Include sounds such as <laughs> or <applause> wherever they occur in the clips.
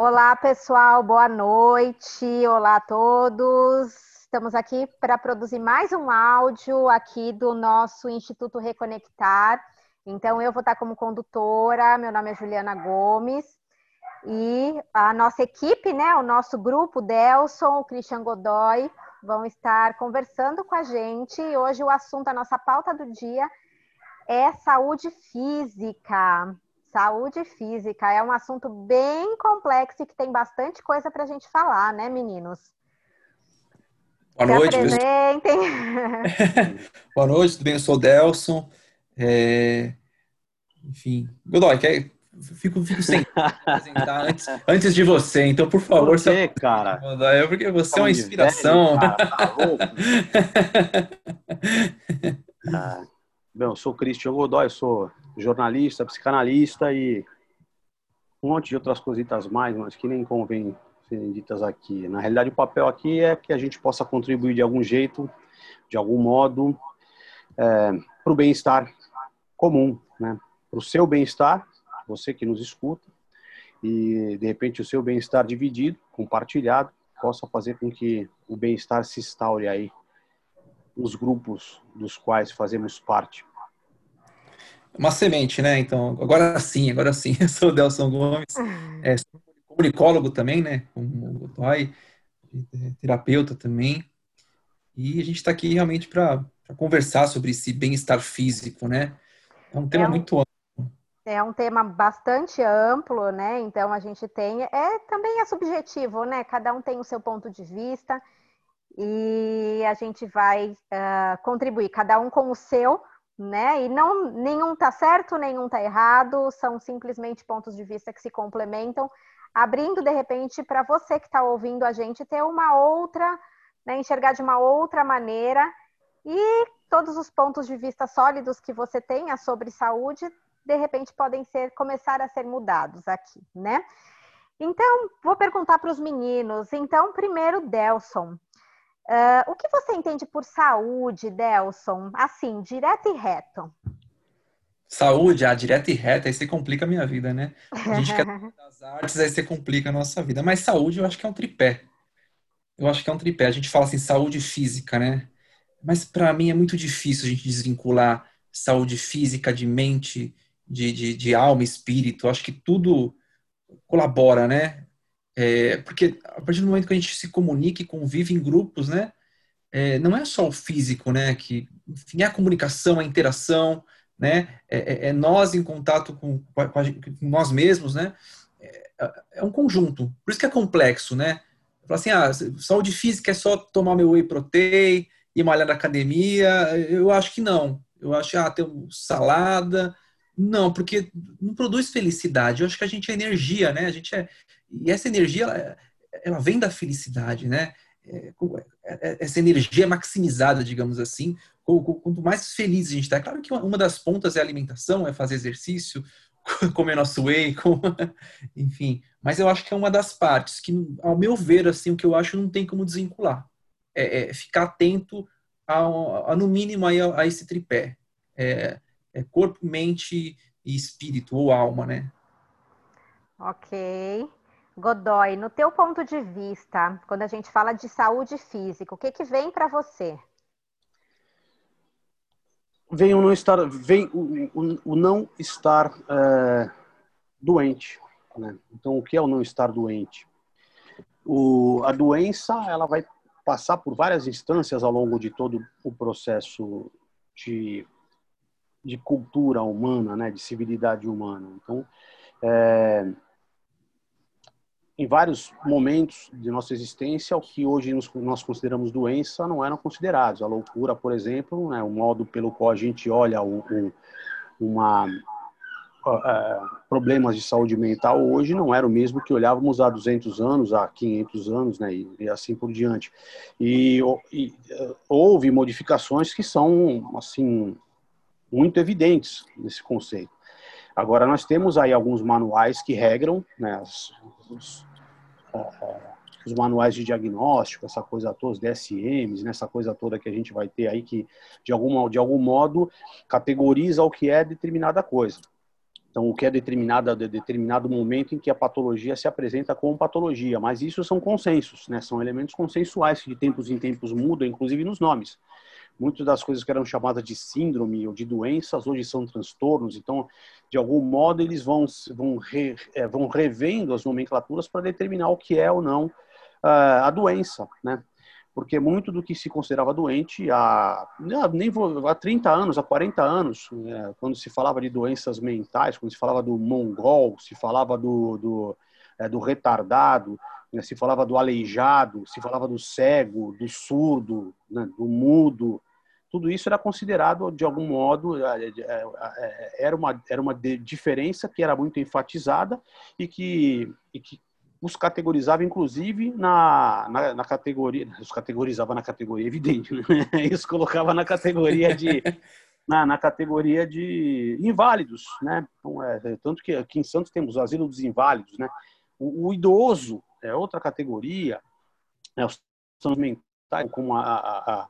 Olá, pessoal, boa noite. Olá a todos. Estamos aqui para produzir mais um áudio aqui do nosso Instituto Reconectar. Então, eu vou estar como condutora. Meu nome é Juliana Gomes. E a nossa equipe, né, o nosso grupo, Delson, o Christian Godoy, vão estar conversando com a gente. Hoje o assunto, a nossa pauta do dia é saúde física. Saúde física é um assunto bem complexo e que tem bastante coisa para a gente falar, né, meninos? Boa Se noite. Apresentem. <laughs> Boa noite, tudo bem? Eu sou o Delson. É... Enfim, Godoy, quer... fico, fico sem <laughs> apresentar antes, antes de você, então, por favor. Por quê, cara? É porque você é uma inspiração. Velho, cara, tá <laughs> ah, bem, eu sou o Cristian Godoy, sou jornalista, psicanalista e um monte de outras cositas mais, mas que nem convém serem ditas aqui. Na realidade, o papel aqui é que a gente possa contribuir de algum jeito, de algum modo, é, para o bem-estar comum, né? para o seu bem-estar, você que nos escuta, e de repente o seu bem-estar dividido, compartilhado, possa fazer com que o bem-estar se instaure aí nos grupos dos quais fazemos parte uma semente, né? Então, agora sim, agora sim. <laughs> Eu sou o Delson Gomes, é, sou comunicólogo também, né? Como Godoy, terapeuta também. E a gente está aqui realmente para conversar sobre esse bem-estar físico, né? É um tema é um, muito amplo. É um tema bastante amplo, né? Então a gente tem. É também é subjetivo, né? Cada um tem o seu ponto de vista e a gente vai uh, contribuir, cada um com o seu, né? E não nenhum tá certo, nenhum tá errado, são simplesmente pontos de vista que se complementam, abrindo de repente para você que está ouvindo a gente ter uma outra, né, enxergar de uma outra maneira e todos os pontos de vista sólidos que você tenha sobre saúde, de repente podem ser começar a ser mudados aqui, né? Então, vou perguntar para os meninos. Então, primeiro, Delson. Uh, o que você entende por saúde, Delson? Assim, direto e reto. Saúde, ah, direto e reto, aí você complica a minha vida, né? A gente quer <laughs> das artes, aí você complica a nossa vida. Mas saúde eu acho que é um tripé. Eu acho que é um tripé. A gente fala assim, saúde física, né? Mas para mim é muito difícil a gente desvincular saúde física de mente, de, de, de alma, espírito. Eu acho que tudo colabora, né? É, porque a partir do momento que a gente se comunica e convive em grupos, né, é, não é só o físico, né, que enfim, é a comunicação, a interação, né, é, é, é nós em contato com, com, com, nós mesmos, né, é, é, um conjunto. Por isso que é complexo, né. Falar assim, ah, saúde física é só tomar meu whey protein e malhar na academia. Eu acho que não. Eu acho ah, ter salada. Não, porque não produz felicidade. Eu acho que a gente é energia, né? A gente é, e essa energia, ela, ela vem da felicidade, né? É, é, é, essa energia é maximizada, digamos assim, quanto mais feliz a gente está. Claro que uma das pontas é alimentação, é fazer exercício, <laughs> comer nosso whey, com... <laughs> enfim. Mas eu acho que é uma das partes que, ao meu ver, assim, o que eu acho não tem como desvincular. É, é ficar atento, a, a, no mínimo, a, a esse tripé. É, é corpo, mente e espírito, ou alma, né? Ok. Godoy, no teu ponto de vista, quando a gente fala de saúde física, o que, que vem para você? Vem o não estar, vem o, o, o não estar é, doente. Né? Então, o que é o não estar doente? O, a doença ela vai passar por várias instâncias ao longo de todo o processo de, de cultura humana, né? de civilidade humana. Então, é, em vários momentos de nossa existência, o que hoje nós consideramos doença não eram considerados. A loucura, por exemplo, né, o modo pelo qual a gente olha o, o, uma uh, problemas de saúde mental hoje não era o mesmo que olhávamos há 200 anos, há 500 anos, né, e, e assim por diante. E, e uh, houve modificações que são assim muito evidentes nesse conceito. Agora nós temos aí alguns manuais que regram né, os, os manuais de diagnóstico, essa coisa toda, os DSMs, né, essa coisa toda que a gente vai ter aí que, de, alguma, de algum modo, categoriza o que é determinada coisa. Então, o que é determinado de determinado momento em que a patologia se apresenta como patologia, mas isso são consensos, né? São elementos consensuais que de tempos em tempos mudam, inclusive nos nomes. Muitas das coisas que eram chamadas de síndrome ou de doenças hoje são transtornos. Então, de algum modo, eles vão vão, re, é, vão revendo as nomenclaturas para determinar o que é ou não uh, a doença, né? porque muito do que se considerava doente há, nem vou, há 30 anos, há 40 anos, né, quando se falava de doenças mentais, quando se falava do mongol, se falava do, do, é, do retardado, né, se falava do aleijado, se falava do cego, do surdo, né, do mudo, tudo isso era considerado, de algum modo, é, é, é, era uma, era uma diferença que era muito enfatizada e que, e que os categorizava, inclusive, na, na, na, categoria. Os categorizava na categoria, evidente, né? <laughs> Isso colocava na categoria de. <laughs> Na, na categoria de inválidos, né? Então, é, tanto que aqui em Santos temos o asilo dos inválidos, né? O, o idoso é outra categoria, né? os transtornos mentais, como a, a, a,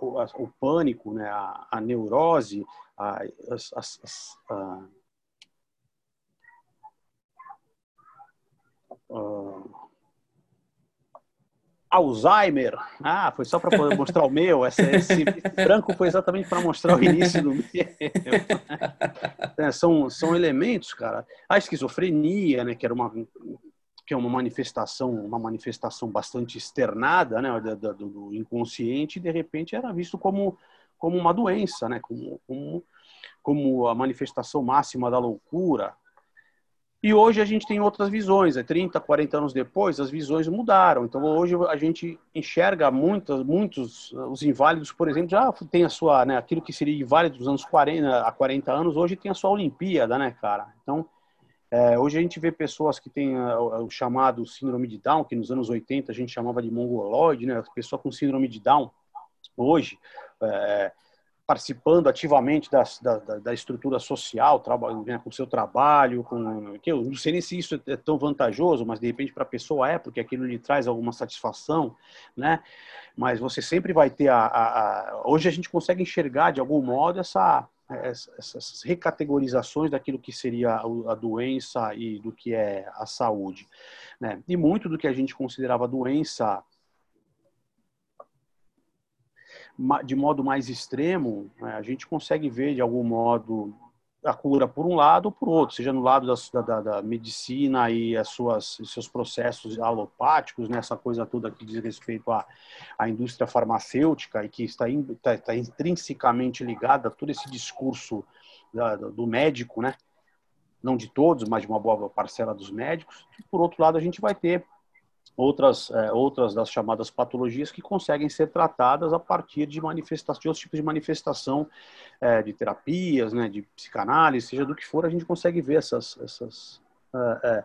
o, o, pânico, né? a, neurose, as, as uh, Alzheimer. Ah, foi só para mostrar o meu. Esse, esse branco foi exatamente para mostrar o início do meu. É, são, são elementos, cara. A esquizofrenia, né, que era uma que é uma manifestação, uma manifestação bastante externada, né, do, do inconsciente, de repente era visto como como uma doença, né, como, como como a manifestação máxima da loucura, e hoje a gente tem outras visões, é 30, 40 anos depois, as visões mudaram. Então hoje a gente enxerga muitas, muitos, os inválidos, por exemplo, já tem a sua, né, aquilo que seria inválido dos anos 40 a 40 anos, hoje tem a sua Olimpíada, né, cara? Então, é, hoje a gente vê pessoas que têm uh, o chamado síndrome de Down, que nos anos 80 a gente chamava de mongoloide, né, pessoa com síndrome de Down, hoje, é, participando ativamente da, da, da estrutura social, né, com seu trabalho, com, que eu não sei nem se isso é tão vantajoso, mas de repente para a pessoa é, porque aquilo lhe traz alguma satisfação, né? Mas você sempre vai ter a, a, a hoje a gente consegue enxergar de algum modo essa, essas recategorizações daquilo que seria a doença e do que é a saúde, né? E muito do que a gente considerava doença de modo mais extremo, né, a gente consegue ver de algum modo a cura por um lado ou por outro, seja no lado da, da, da medicina e as suas seus processos alopáticos, nessa né, coisa toda que diz respeito à, à indústria farmacêutica e que está, está, está intrinsecamente ligada a todo esse discurso da, do médico, né? Não de todos, mas de uma boa parcela dos médicos. E, por outro lado, a gente vai ter outras, é, outras das chamadas patologias que conseguem ser tratadas a partir de manifestações, outros tipos de manifestação é, de terapias, né, de psicanálise, seja do que for, a gente consegue ver essas, essas, é, é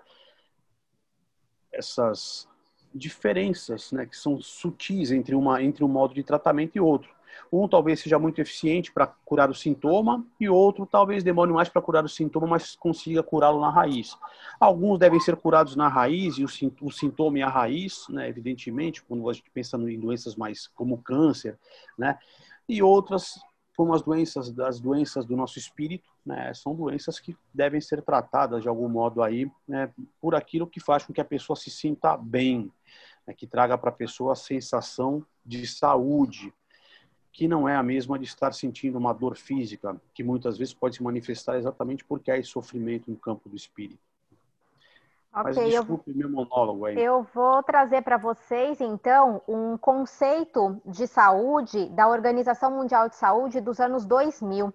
essas diferenças né, que são sutis entre, uma, entre um modo de tratamento e outro. Um talvez seja muito eficiente para curar o sintoma e outro talvez demore mais para curar o sintoma, mas consiga curá-lo na raiz. Alguns devem ser curados na raiz e o, sintoma é a raiz, né, evidentemente, quando a gente pensa em doenças mais como câncer, né, e outras como as doenças das doenças do nosso espírito, né, são doenças que devem ser tratadas de algum modo aí, né, por aquilo que faz com que a pessoa se sinta bem, né, que traga para a pessoa a sensação de saúde, que não é a mesma de estar sentindo uma dor física, que muitas vezes pode se manifestar exatamente porque há esse sofrimento no campo do espírito. Ok, Mas desculpe eu, meu monólogo aí. Eu vou trazer para vocês, então, um conceito de saúde da Organização Mundial de Saúde dos anos 2000.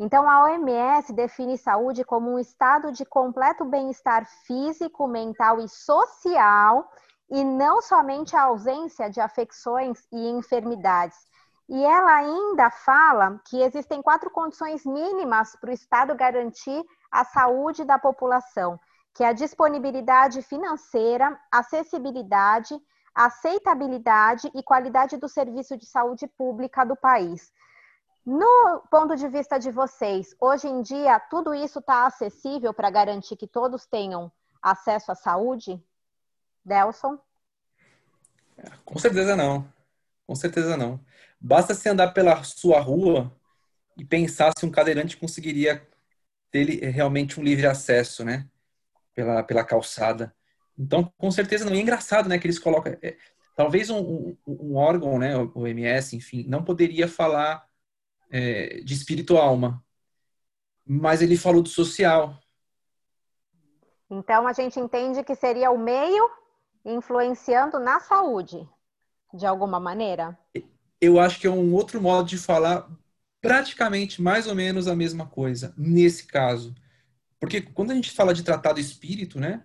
Então, a OMS define saúde como um estado de completo bem-estar físico, mental e social, e não somente a ausência de afecções e enfermidades. E ela ainda fala que existem quatro condições mínimas para o Estado garantir a saúde da população, que é a disponibilidade financeira, acessibilidade, aceitabilidade e qualidade do serviço de saúde pública do país. No ponto de vista de vocês, hoje em dia tudo isso está acessível para garantir que todos tenham acesso à saúde? Delson? Com certeza não. Com certeza não. Basta se andar pela sua rua e pensar se um cadeirante conseguiria dele realmente um livre acesso, né? Pela, pela calçada. Então, com certeza não é engraçado, né? Que eles colocam. É, talvez um, um, um, órgão, né? O MS, enfim, não poderia falar é, de espírito-alma, mas ele falou do social. Então, a gente entende que seria o meio influenciando na saúde, de alguma maneira? Eu acho que é um outro modo de falar praticamente mais ou menos a mesma coisa, nesse caso. Porque quando a gente fala de tratado espírito, né?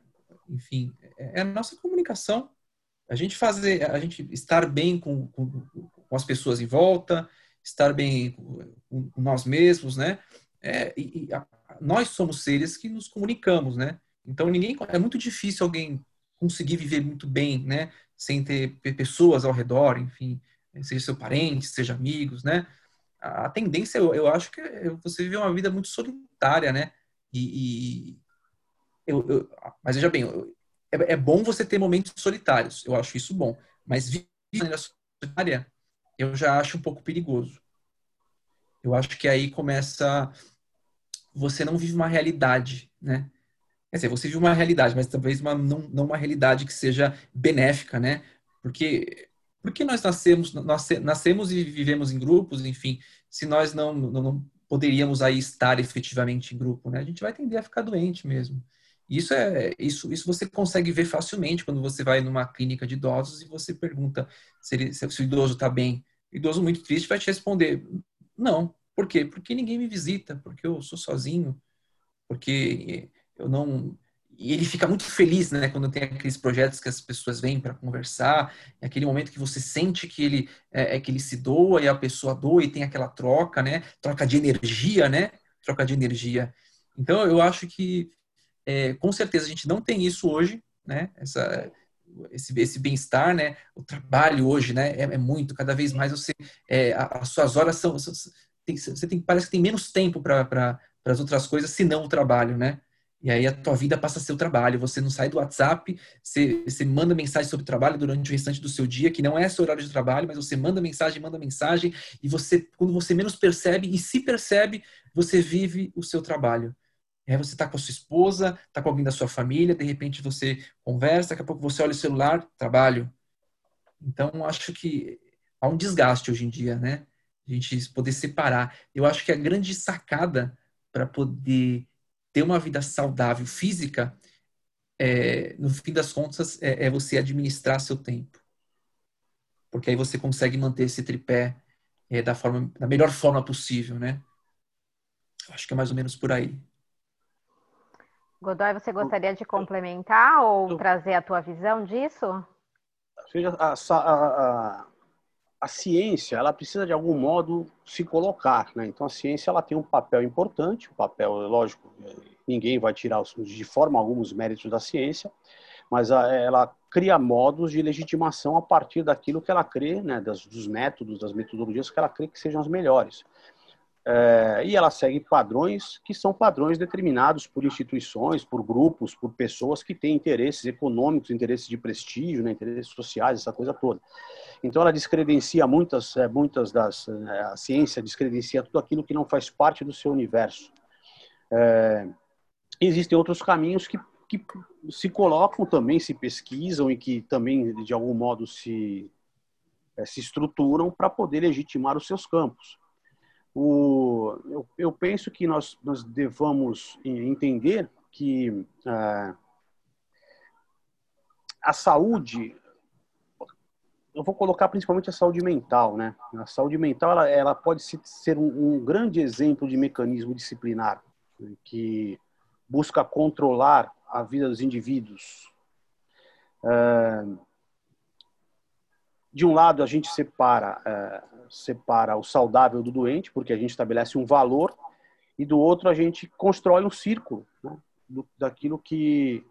Enfim, é a nossa comunicação. A gente fazer, a gente estar bem com, com, com as pessoas em volta, estar bem com, com nós mesmos, né? É, e, e a, nós somos seres que nos comunicamos, né? Então ninguém é muito difícil alguém conseguir viver muito bem, né? Sem ter pessoas ao redor, enfim, seja seu parente, seja amigos, né? a tendência, eu, eu acho que é você viver uma vida muito solitária, né? E, e eu, eu, mas veja bem, eu, é, é, bom você ter momentos solitários, eu acho isso bom. Mas viver de maneira solitária, eu já acho um pouco perigoso. Eu acho que aí começa. Você não vive uma realidade, né? Quer dizer, você vive uma realidade, mas talvez uma, não, não uma realidade que seja benéfica, né? Porque porque nós nascemos, nós nascemos e vivemos em grupos, enfim, se nós não, não, não, poderíamos aí estar efetivamente em grupo, né? A gente vai tender a ficar doente mesmo. Isso é isso, isso você consegue ver facilmente quando você vai numa clínica de idosos e você pergunta se, ele, se o idoso está bem. O idoso muito triste vai te responder: não. Por quê? Porque ninguém me visita, porque eu sou sozinho, porque eu não e ele fica muito feliz, né, quando tem aqueles projetos que as pessoas vêm para conversar, é aquele momento que você sente que ele é, é, que ele se doa e a pessoa doa e tem aquela troca, né, troca de energia, né, troca de energia. Então eu acho que é, com certeza a gente não tem isso hoje, né, essa esse, esse bem-estar, né, o trabalho hoje, né, é, é muito, cada vez mais você, é, as suas horas são, você tem parece que tem menos tempo para as outras coisas, senão o trabalho, né? E aí a tua vida passa a ser o trabalho. Você não sai do WhatsApp, você, você manda mensagem sobre trabalho durante o restante do seu dia, que não é seu horário de trabalho, mas você manda mensagem, manda mensagem, e você, quando você menos percebe, e se percebe, você vive o seu trabalho. E aí você está com a sua esposa, está com alguém da sua família, de repente você conversa, daqui a pouco você olha o celular, trabalho. Então, acho que há um desgaste hoje em dia, né? A gente poder separar. Eu acho que a grande sacada para poder ter uma vida saudável física, é, no fim das contas, é, é, você administrar seu tempo. Porque aí você consegue manter esse tripé é, da, forma, da melhor forma possível, né? Acho que é mais ou menos por aí. Godoy, você gostaria de complementar ou trazer a tua visão disso? Seja, a, a, a, a ciência ela precisa de algum modo se colocar, né? Então a ciência ela tem um papel importante, um papel lógico, ninguém vai tirar de forma alguma os méritos da ciência, mas ela cria modos de legitimação a partir daquilo que ela crê, né? Das, dos métodos, das metodologias que ela crê que sejam as melhores. É, e ela segue padrões que são padrões determinados por instituições, por grupos, por pessoas que têm interesses econômicos, interesses de prestígio, né, interesses sociais, essa coisa toda. Então ela descredencia muitas, é, muitas das é, a ciência descredencia tudo aquilo que não faz parte do seu universo. É, existem outros caminhos que, que se colocam também, se pesquisam e que também de algum modo se é, se estruturam para poder legitimar os seus campos. O, eu, eu penso que nós, nós devamos entender que é, a saúde eu vou colocar principalmente a saúde mental, né? A saúde mental ela, ela pode ser um, um, grande exemplo de mecanismo disciplinar né? que busca controlar a vida dos indivíduos. É, de um lado a gente separa é, separa o saudável do doente, porque a gente estabelece um valor, e do outro a gente constrói um círculo né? do, daquilo que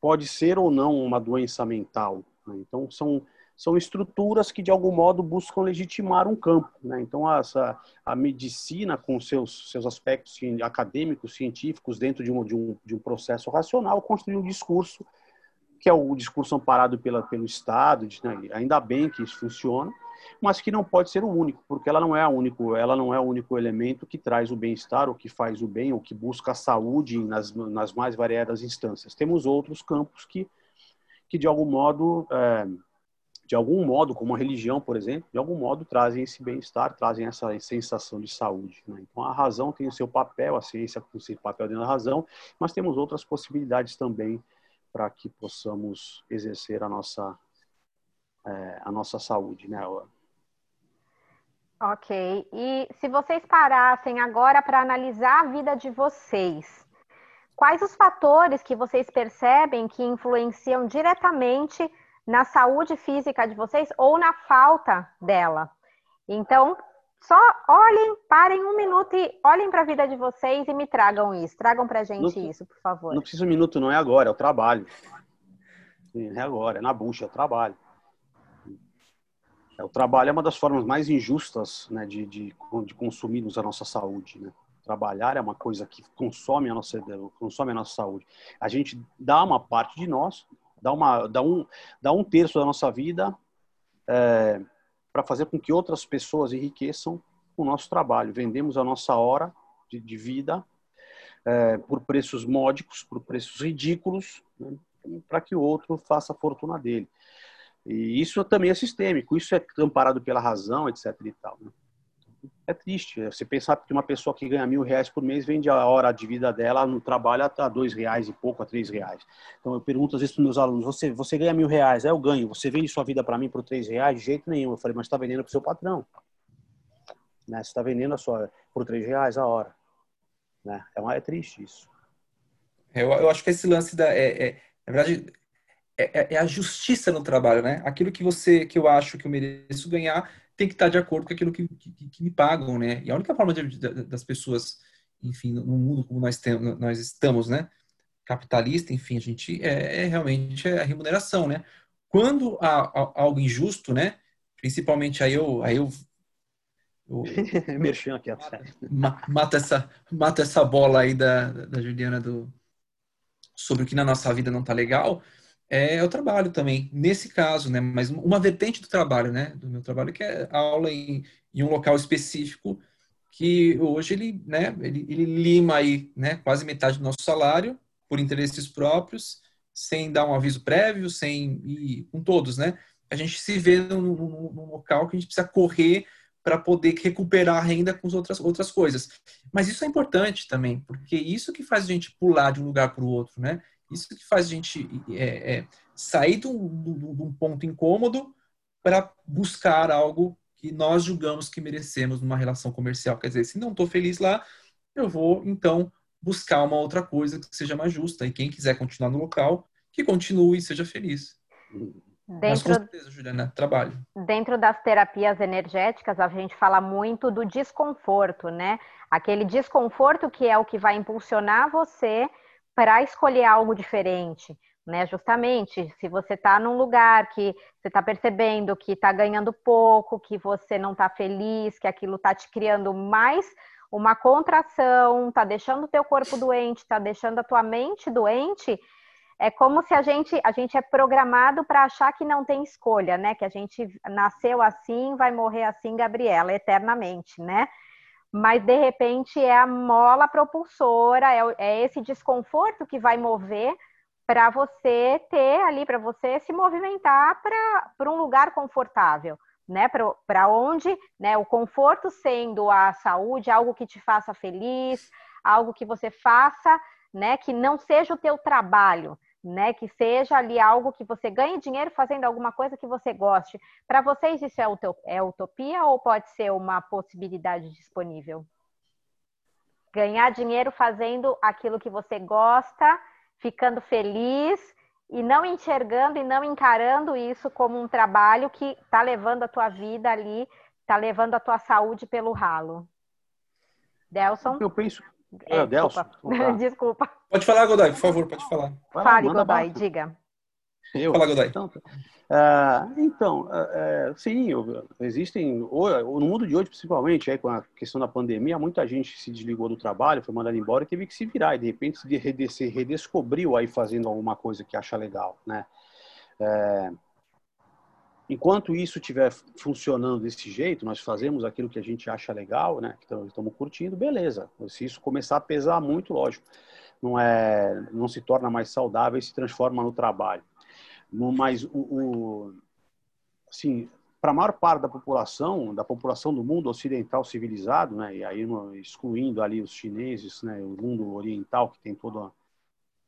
pode ser ou não uma doença mental. Né? Então são são estruturas que de algum modo buscam legitimar um campo. Né? Então essa, a medicina com seus seus aspectos acadêmicos, científicos dentro de um, de um, de um processo racional construiu um discurso que é o discurso amparado pela, pelo Estado, de, né? ainda bem que isso funciona, mas que não pode ser o único, porque ela não é o único, ela não é o único elemento que traz o bem-estar, ou que faz o bem, ou que busca a saúde nas, nas mais variadas instâncias. Temos outros campos que, que de algum modo, é, de algum modo, como a religião, por exemplo, de algum modo trazem esse bem-estar, trazem essa sensação de saúde. Né? Então a razão tem o seu papel, a ciência tem o seu papel dentro da razão, mas temos outras possibilidades também para que possamos exercer a nossa é, a nossa saúde, né? Ok. E se vocês parassem agora para analisar a vida de vocês, quais os fatores que vocês percebem que influenciam diretamente na saúde física de vocês ou na falta dela? Então, só olhem, parem um minuto e olhem para a vida de vocês e me tragam isso. Tragam para a gente não, isso, por favor. Não precisa um minuto, não é agora, é o trabalho. É agora, é na bucha, é o trabalho. É, o trabalho é uma das formas mais injustas né, de, de, de consumirmos a nossa saúde. Né? Trabalhar é uma coisa que consome a nossa consome a nossa saúde. A gente dá uma parte de nós, dá uma dá um dá um terço da nossa vida é, para fazer com que outras pessoas enriqueçam o nosso trabalho. Vendemos a nossa hora de, de vida é, por preços módicos, por preços ridículos, né, para que o outro faça a fortuna dele. E isso também é sistêmico, isso é amparado pela razão, etc. E tal. Né? É triste. Você pensar que uma pessoa que ganha mil reais por mês vende a hora de vida dela no trabalho a dois reais e pouco, a três reais. Então eu pergunto às vezes para meus alunos: você, você ganha mil reais? É, eu ganho. Você vende sua vida para mim por três reais? De jeito nenhum. Eu falei: mas está vendendo para o seu patrão. Né? Você está vendendo a sua por três reais a hora. Né? É, uma, é triste isso. Eu, eu acho que esse lance da. É, é, na verdade, é, é, é, a justiça no trabalho, né? Aquilo que você, que eu acho que eu mereço ganhar, tem que estar de acordo com aquilo que, que, que me pagam, né? E a única forma de, de, das pessoas, enfim, no mundo como nós, temos, nós estamos, né? Capitalista, enfim, a gente é, é realmente a remuneração, né? Quando há, há, algo injusto, né? Principalmente aí eu, aí eu <laughs> Merchan aqui, mata essa, mata essa bola aí da, da Juliana do, sobre o que na nossa vida não tá legal é o trabalho também, nesse caso, né? Mas uma vertente do trabalho, né? Do meu trabalho, que é aula em, em um local específico, que hoje ele, né? Ele, ele lima aí, né? Quase metade do nosso salário por interesses próprios, sem dar um aviso prévio, sem ir com todos, né? A gente se vê num, num, num local que a gente precisa correr para poder recuperar a renda com as outras, outras coisas. Mas isso é importante também, porque isso que faz a gente pular de um lugar para o outro, né? Isso que faz a gente é, é, sair de um, de um ponto incômodo para buscar algo que nós julgamos que merecemos numa relação comercial. Quer dizer, se não estou feliz lá, eu vou então buscar uma outra coisa que seja mais justa. E quem quiser continuar no local, que continue e seja feliz. Dentro, Mas com certeza, Juliana, trabalho. Dentro das terapias energéticas, a gente fala muito do desconforto, né? Aquele desconforto que é o que vai impulsionar você para escolher algo diferente, né? Justamente, se você está num lugar que você está percebendo que está ganhando pouco, que você não está feliz, que aquilo está te criando mais uma contração, está deixando o teu corpo doente, está deixando a tua mente doente, é como se a gente a gente é programado para achar que não tem escolha, né? Que a gente nasceu assim, vai morrer assim, Gabriela, eternamente, né? Mas de repente é a mola propulsora, é, é esse desconforto que vai mover para você ter ali, para você se movimentar para um lugar confortável, né? Para onde né, o conforto sendo a saúde, algo que te faça feliz, algo que você faça, né? Que não seja o teu trabalho, né? Que seja ali algo que você ganhe dinheiro fazendo alguma coisa que você goste. Para vocês, isso é, é utopia ou pode ser uma possibilidade disponível? Ganhar dinheiro fazendo aquilo que você gosta, ficando feliz e não enxergando e não encarando isso como um trabalho que está levando a tua vida ali, está levando a tua saúde pelo ralo. Delson? Eu penso, é, desculpa. <laughs> desculpa. Pode falar, Godoy, por favor, pode falar. Fale, Godoy, diga. Eu? Fala, Godoy. Então, uh, então uh, sim, existem, no mundo de hoje, principalmente, aí, com a questão da pandemia, muita gente se desligou do trabalho, foi mandada embora e teve que se virar, e de repente se redescobriu aí fazendo alguma coisa que acha legal, né? Uh, enquanto isso estiver funcionando desse jeito, nós fazemos aquilo que a gente acha legal, né? Que estamos curtindo, beleza. Se isso começar a pesar muito, lógico, não é, não se torna mais saudável e se transforma no trabalho. Mas o, o assim, para a maior parte da população, da população do mundo ocidental civilizado, né? E aí excluindo ali os chineses, né? O mundo oriental que tem todo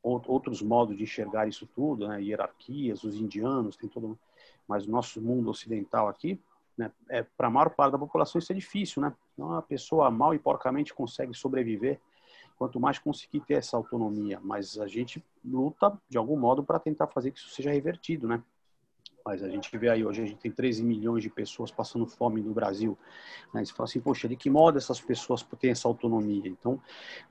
outros modos de enxergar isso tudo, né? Hierarquias, os indianos, tem todo mas o nosso mundo ocidental aqui, né, é, para a maior parte da população isso é difícil, né? Então a pessoa mal e porcamente consegue sobreviver, quanto mais conseguir ter essa autonomia. Mas a gente luta de algum modo para tentar fazer que isso seja revertido, né? Mas a gente vê aí hoje a gente tem 13 milhões de pessoas passando fome no Brasil. Né? Você fala assim, poxa, de que modo essas pessoas têm essa autonomia? Então,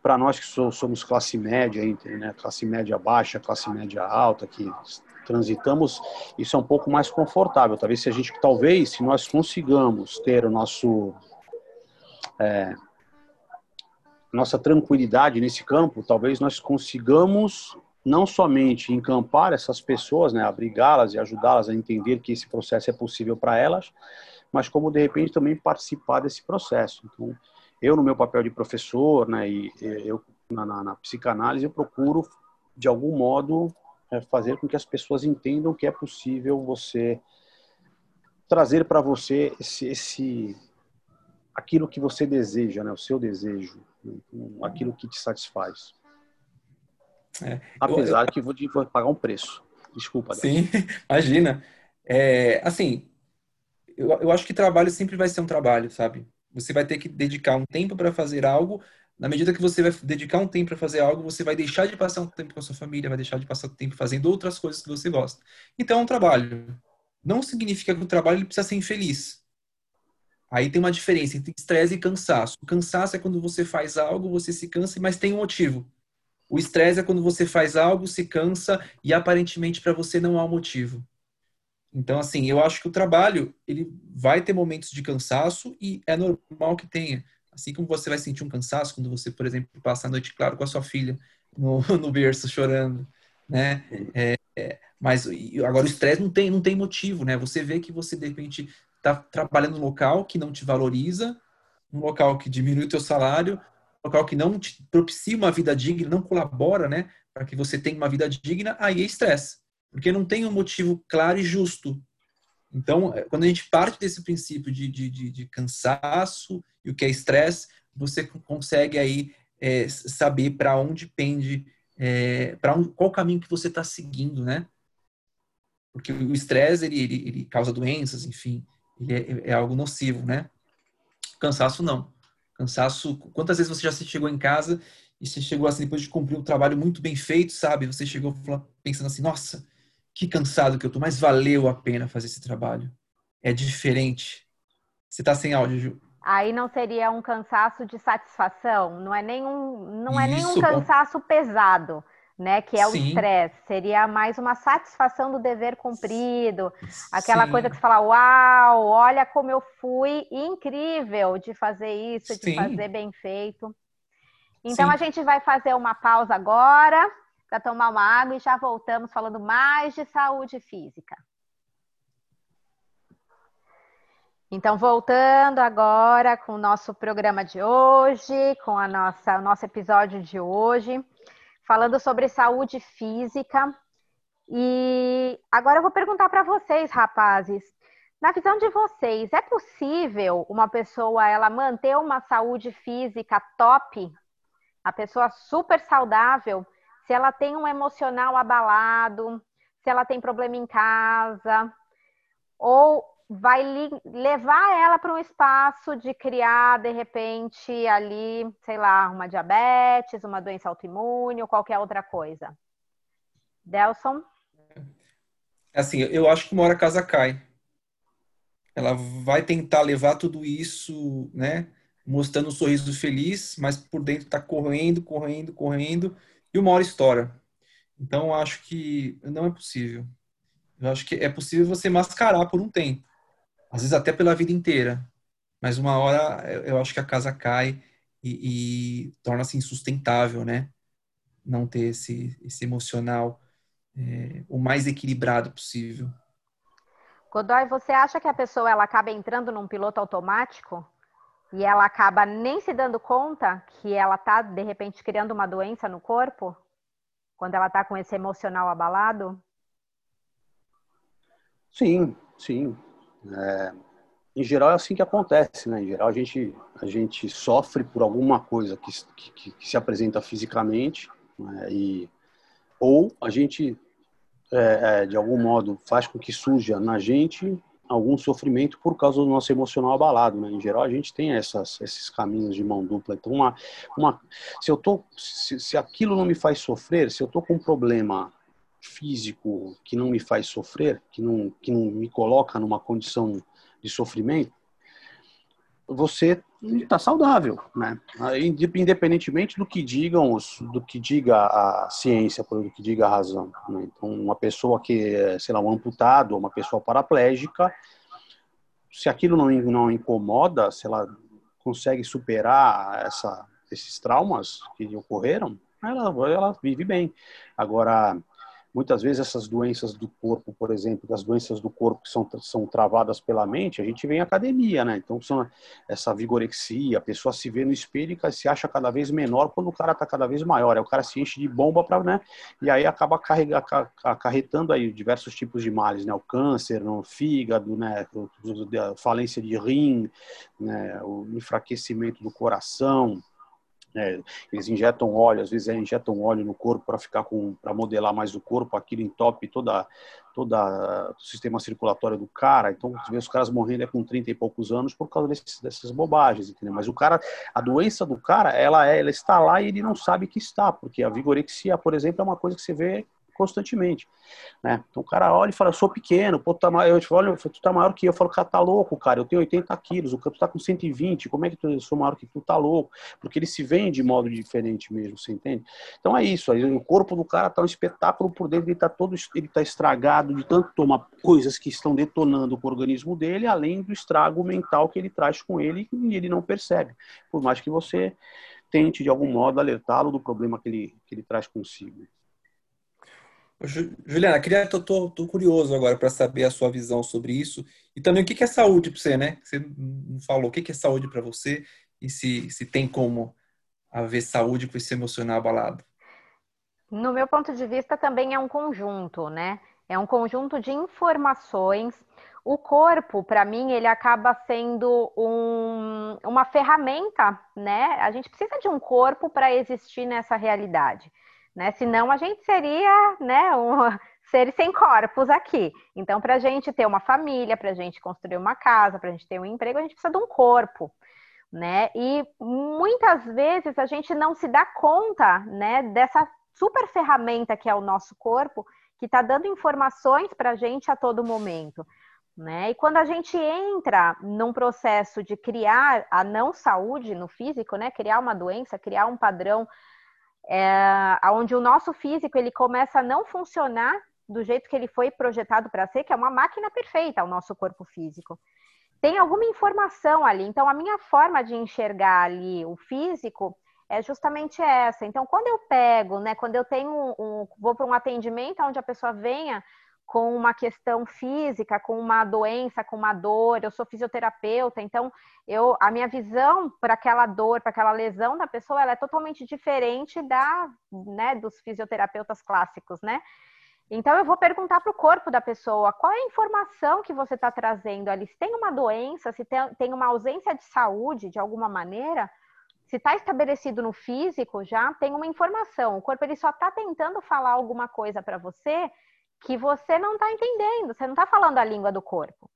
para nós que somos classe média, né? classe média baixa, classe média alta, que transitamos, isso é um pouco mais confortável. Talvez se a gente, talvez, se nós consigamos ter o nosso é, nossa tranquilidade nesse campo, talvez nós consigamos não somente encampar essas pessoas, né, abrigá-las e ajudá-las a entender que esse processo é possível para elas, mas como de repente também participar desse processo. Então, eu no meu papel de professor, né, e eu na, na, na psicanálise eu procuro de algum modo é fazer com que as pessoas entendam que é possível você trazer para você esse, esse, aquilo que você deseja, né? O seu desejo, aquilo que te satisfaz. É, Apesar eu, que vou, vou pagar um preço. Desculpa. Sim, <laughs> imagina. É, assim, eu, eu acho que trabalho sempre vai ser um trabalho, sabe? Você vai ter que dedicar um tempo para fazer algo na medida que você vai dedicar um tempo para fazer algo, você vai deixar de passar um tempo com a sua família, vai deixar de passar tempo fazendo outras coisas que você gosta. Então, é um trabalho. Não significa que o trabalho precisa ser infeliz. Aí tem uma diferença entre estresse e cansaço. O cansaço é quando você faz algo, você se cansa, mas tem um motivo. O estresse é quando você faz algo, se cansa e aparentemente para você não há um motivo. Então, assim, eu acho que o trabalho ele vai ter momentos de cansaço e é normal que tenha. Assim como você vai sentir um cansaço quando você, por exemplo, passa a noite claro com a sua filha no, <laughs> no berço chorando, né? É, é, mas agora o estresse não tem, não tem motivo, né? Você vê que você de repente está trabalhando num local que não te valoriza, um local que diminui o teu salário, um local que não te propicia uma vida digna, não colabora, né? Para que você tenha uma vida digna, aí é estresse. Porque não tem um motivo claro e justo então, é, quando a gente parte desse princípio de, de, de, de cansaço e o que é estresse, você consegue aí é, saber para onde pende, é, para qual caminho que você está seguindo, né? Porque o estresse ele, ele, ele, causa doenças, enfim, ele é, é, algo nocivo, né? Cansaço não. Cansaço, quantas vezes você já se chegou em casa e você chegou assim depois de cumprir um trabalho muito bem feito, sabe? Você chegou pensando assim, nossa, que cansado que eu tô, mas valeu a pena fazer esse trabalho. É diferente. Você tá sem áudio, Ju. Aí não seria um cansaço de satisfação, não é nenhum, não é nenhum cansaço pesado, né? Que é Sim. o estresse. Seria mais uma satisfação do dever cumprido, aquela Sim. coisa que você fala, uau, olha como eu fui incrível de fazer isso, Sim. de fazer bem feito. Então a gente vai fazer uma pausa agora para tomar uma água e já voltamos falando mais de saúde física. Então, voltando agora com o nosso programa de hoje, com a nossa, o nosso episódio de hoje, falando sobre saúde física. E agora eu vou perguntar para vocês, rapazes, na visão de vocês, é possível uma pessoa ela manter uma saúde física top, a pessoa super saudável, se ela tem um emocional abalado, se ela tem problema em casa, ou vai levar ela para um espaço de criar, de repente, ali, sei lá, uma diabetes, uma doença autoimune ou qualquer outra coisa. Delson? Assim, eu acho que uma hora a casa cai. Ela vai tentar levar tudo isso, né? Mostrando um sorriso feliz, mas por dentro está correndo, correndo, correndo e uma hora estoura. Então, acho que não é possível. Eu acho que é possível você mascarar por um tempo, às vezes até pela vida inteira. Mas uma hora eu acho que a casa cai e, e torna-se insustentável, né? Não ter esse, esse emocional é, o mais equilibrado possível. Godoy, você acha que a pessoa ela acaba entrando num piloto automático e ela acaba nem se dando conta que ela está de repente criando uma doença no corpo quando ela está com esse emocional abalado? Sim, sim. É, em geral é assim que acontece, né? Em geral a gente a gente sofre por alguma coisa que, que, que se apresenta fisicamente né? e ou a gente é, é, de algum modo faz com que surja na gente algum sofrimento por causa do nosso emocional abalado, né? Em geral a gente tem essas, esses caminhos de mão dupla. Então uma, uma se eu tô se, se aquilo não me faz sofrer, se eu tô com um problema físico que não me faz sofrer, que não que não me coloca numa condição de sofrimento, você está saudável, né? Independentemente do que digam, os, do que diga a ciência, do que diga a razão. Né? Então, uma pessoa que é, sei lá, um amputado, uma pessoa paraplégica, se aquilo não, não incomoda, se ela consegue superar essa, esses traumas que ocorreram, ela, ela vive bem. Agora, Muitas vezes essas doenças do corpo, por exemplo, as doenças do corpo que são, são travadas pela mente, a gente vê em academia, né? Então, são essa vigorexia, a pessoa se vê no espelho e se acha cada vez menor quando o cara está cada vez maior. Aí o cara se enche de bomba para, né? E aí acaba carrega, acarretando aí diversos tipos de males, né? O câncer no fígado, né? A falência de rim, né? O enfraquecimento do coração, é, eles injetam óleo, às vezes é, injetam óleo no corpo para ficar com, para modelar mais o corpo, aquilo entope toda, toda o sistema circulatório do cara. Então, você vê os caras morrendo é com 30 e poucos anos por causa desses, dessas bobagens, entendeu? Mas o cara, a doença do cara, ela, é, ela está lá e ele não sabe que está, porque a vigorexia, por exemplo, é uma coisa que você vê constantemente. Né? Então o cara olha e fala, eu sou pequeno, pô, tu tá maior, eu te olha, tu tá maior que eu. Eu falo, cara, tá louco, cara, eu tenho 80 quilos, o tu tá com 120, como é que tu, eu sou maior que tu, tá louco? Porque ele se vende de modo diferente mesmo, você entende? Então é isso, aí, o corpo do cara tá um espetáculo por dentro, ele tá todo, ele tá estragado de tanto tomar coisas que estão detonando o organismo dele, além do estrago mental que ele traz com ele e ele não percebe. Por mais que você tente de algum modo alertá-lo do problema que ele, que ele traz consigo. Juliana, queria, tô, tô, tô curioso agora para saber a sua visão sobre isso e também o que é saúde para você, né? Você falou o que é saúde para você e se, se tem como haver saúde com esse emocional abalado. No meu ponto de vista, também é um conjunto, né? É um conjunto de informações. O corpo, para mim, ele acaba sendo um, uma ferramenta, né? A gente precisa de um corpo para existir nessa realidade né? Senão a gente seria, né, um <laughs> seres sem corpos aqui. Então, para a gente ter uma família, para a gente construir uma casa, para a gente ter um emprego, a gente precisa de um corpo, né? E muitas vezes a gente não se dá conta, né, dessa super ferramenta que é o nosso corpo, que está dando informações para a gente a todo momento. Né? E quando a gente entra num processo de criar a não saúde no físico, né? criar uma doença, criar um padrão é, onde o nosso físico ele começa a não funcionar do jeito que ele foi projetado para ser, que é uma máquina perfeita, o nosso corpo físico. Tem alguma informação ali. Então, a minha forma de enxergar ali o físico é justamente essa. Então, quando eu pego, né, quando eu tenho um, um vou para um atendimento onde a pessoa venha com uma questão física, com uma doença, com uma dor. Eu sou fisioterapeuta, então eu a minha visão para aquela dor, para aquela lesão da pessoa, ela é totalmente diferente da, né, dos fisioterapeutas clássicos, né? Então eu vou perguntar para o corpo da pessoa qual é a informação que você está trazendo ali. Se tem uma doença, se tem, tem uma ausência de saúde de alguma maneira, se está estabelecido no físico, já tem uma informação. O corpo ele só está tentando falar alguma coisa para você que você não está entendendo, você não está falando a língua do corpo.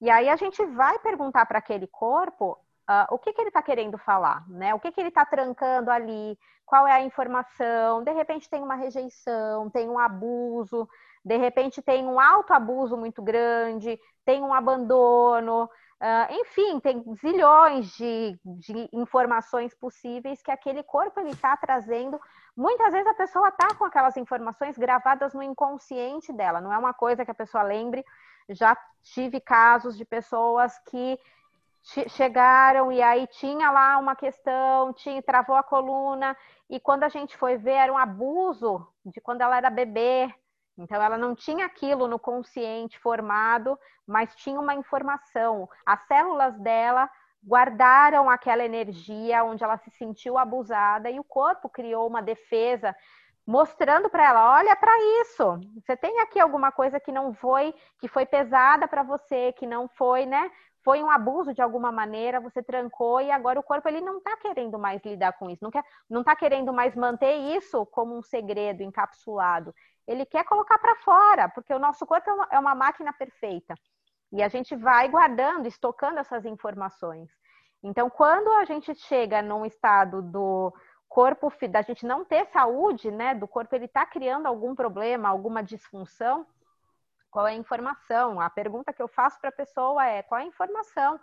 E aí a gente vai perguntar para aquele corpo uh, o que, que ele está querendo falar, né? O que, que ele está trancando ali, qual é a informação, de repente tem uma rejeição, tem um abuso, de repente tem um autoabuso muito grande, tem um abandono, Uh, enfim, tem zilhões de, de, informações possíveis que aquele corpo ele está trazendo. Muitas vezes a pessoa está com aquelas informações gravadas no inconsciente dela, não é uma coisa que a pessoa lembre. Já tive casos de pessoas que chegaram e aí tinha lá uma questão, tinha, travou a coluna, e quando a gente foi ver, era um abuso de quando ela era bebê, Então, ela não tinha aquilo no consciente formado, mas tinha uma informação. As células dela guardaram aquela energia onde ela se sentiu abusada e o corpo criou uma defesa mostrando para ela, olha para isso. Você tem aqui alguma coisa que não foi, que foi pesada para você, que não foi, né? Foi um abuso de alguma maneira, você trancou e agora o corpo ele não está querendo mais lidar com isso, não quer, não está querendo mais manter isso como um segredo encapsulado. Ele quer colocar para fora, porque o nosso corpo é uma, é uma máquina perfeita. E a gente vai guardando, estocando essas informações. Então, quando a gente chega num estado do corpo, da gente não ter saúde, né, do corpo ele está criando algum problema, alguma disfunção, qual é a informação? A pergunta que eu faço para a pessoa é: qual é a informação?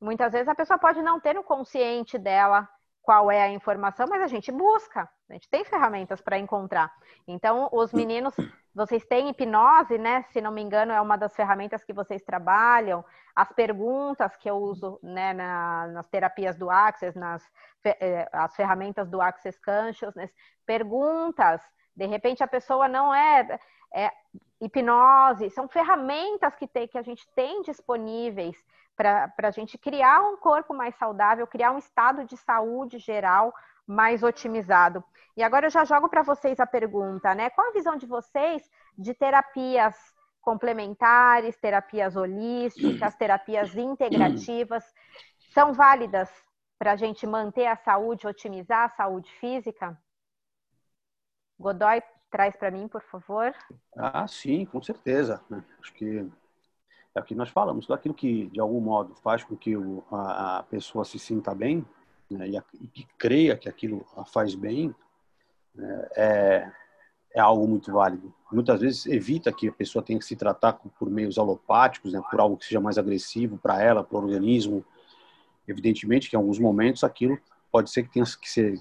Muitas vezes a pessoa pode não ter no consciente dela qual é a informação, mas a gente busca, a gente tem ferramentas para encontrar. Então, os meninos, vocês têm hipnose, né? Se não me engano, é uma das ferramentas que vocês trabalham. As perguntas que eu uso né, na, nas terapias do Access, nas eh, as ferramentas do Access Consciousness, perguntas. De repente, a pessoa não é, é hipnose, são ferramentas que, tem, que a gente tem disponíveis para a gente criar um corpo mais saudável, criar um estado de saúde geral mais otimizado. E agora eu já jogo para vocês a pergunta, né? Qual a visão de vocês de terapias complementares, terapias holísticas, terapias integrativas? São válidas para a gente manter a saúde, otimizar a saúde física? Godoy, traz para mim, por favor. Ah, sim, com certeza. Acho que é o que nós falamos, tudo aquilo que de algum modo faz com que a, pessoa se sinta bem né, e, a, e, que creia que aquilo a faz bem né, é, é algo muito válido. Muitas vezes evita que a pessoa tenha que se tratar por meios alopáticos, né, por algo que seja mais agressivo para ela, para o organismo. Evidentemente que em alguns momentos aquilo pode ser que tenha que ser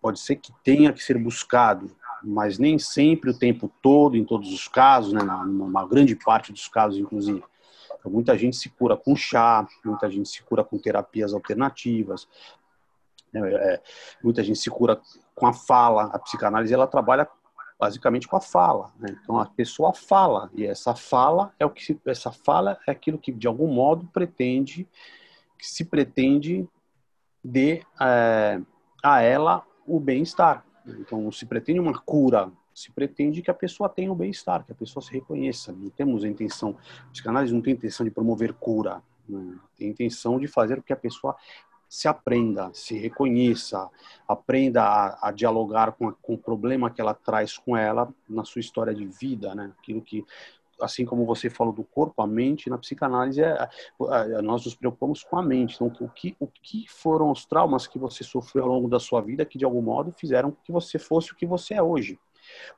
pode ser que tenha que ser buscado, mas nem sempre o tempo todo, em todos os casos, né, numa grande parte dos casos, inclusive. Então, muita gente se cura com chá, muita gente se cura com terapias alternativas, é, muita gente se cura com a fala. A psicanálise ela trabalha basicamente com a fala. Né? Então a pessoa fala e essa fala é o que essa fala é aquilo que de algum modo pretende que se pretende de é, a ela o bem-estar. Então se pretende uma cura se pretende que a pessoa tenha o um bem-estar, que a pessoa se reconheça. Não temos a intenção, a psicanálise não tem intenção de promover cura, né? tem intenção de fazer com que a pessoa se aprenda, se reconheça, aprenda a, a dialogar com, a, com, o problema que ela traz com ela na sua história de vida, né? Aquilo que, assim como você falou do corpo, a mente, na psicanálise é, nós nos preocupamos com a mente. Então, o que, o que foram os traumas que você sofreu ao longo da sua vida que de algum modo fizeram que você fosse o que você é hoje?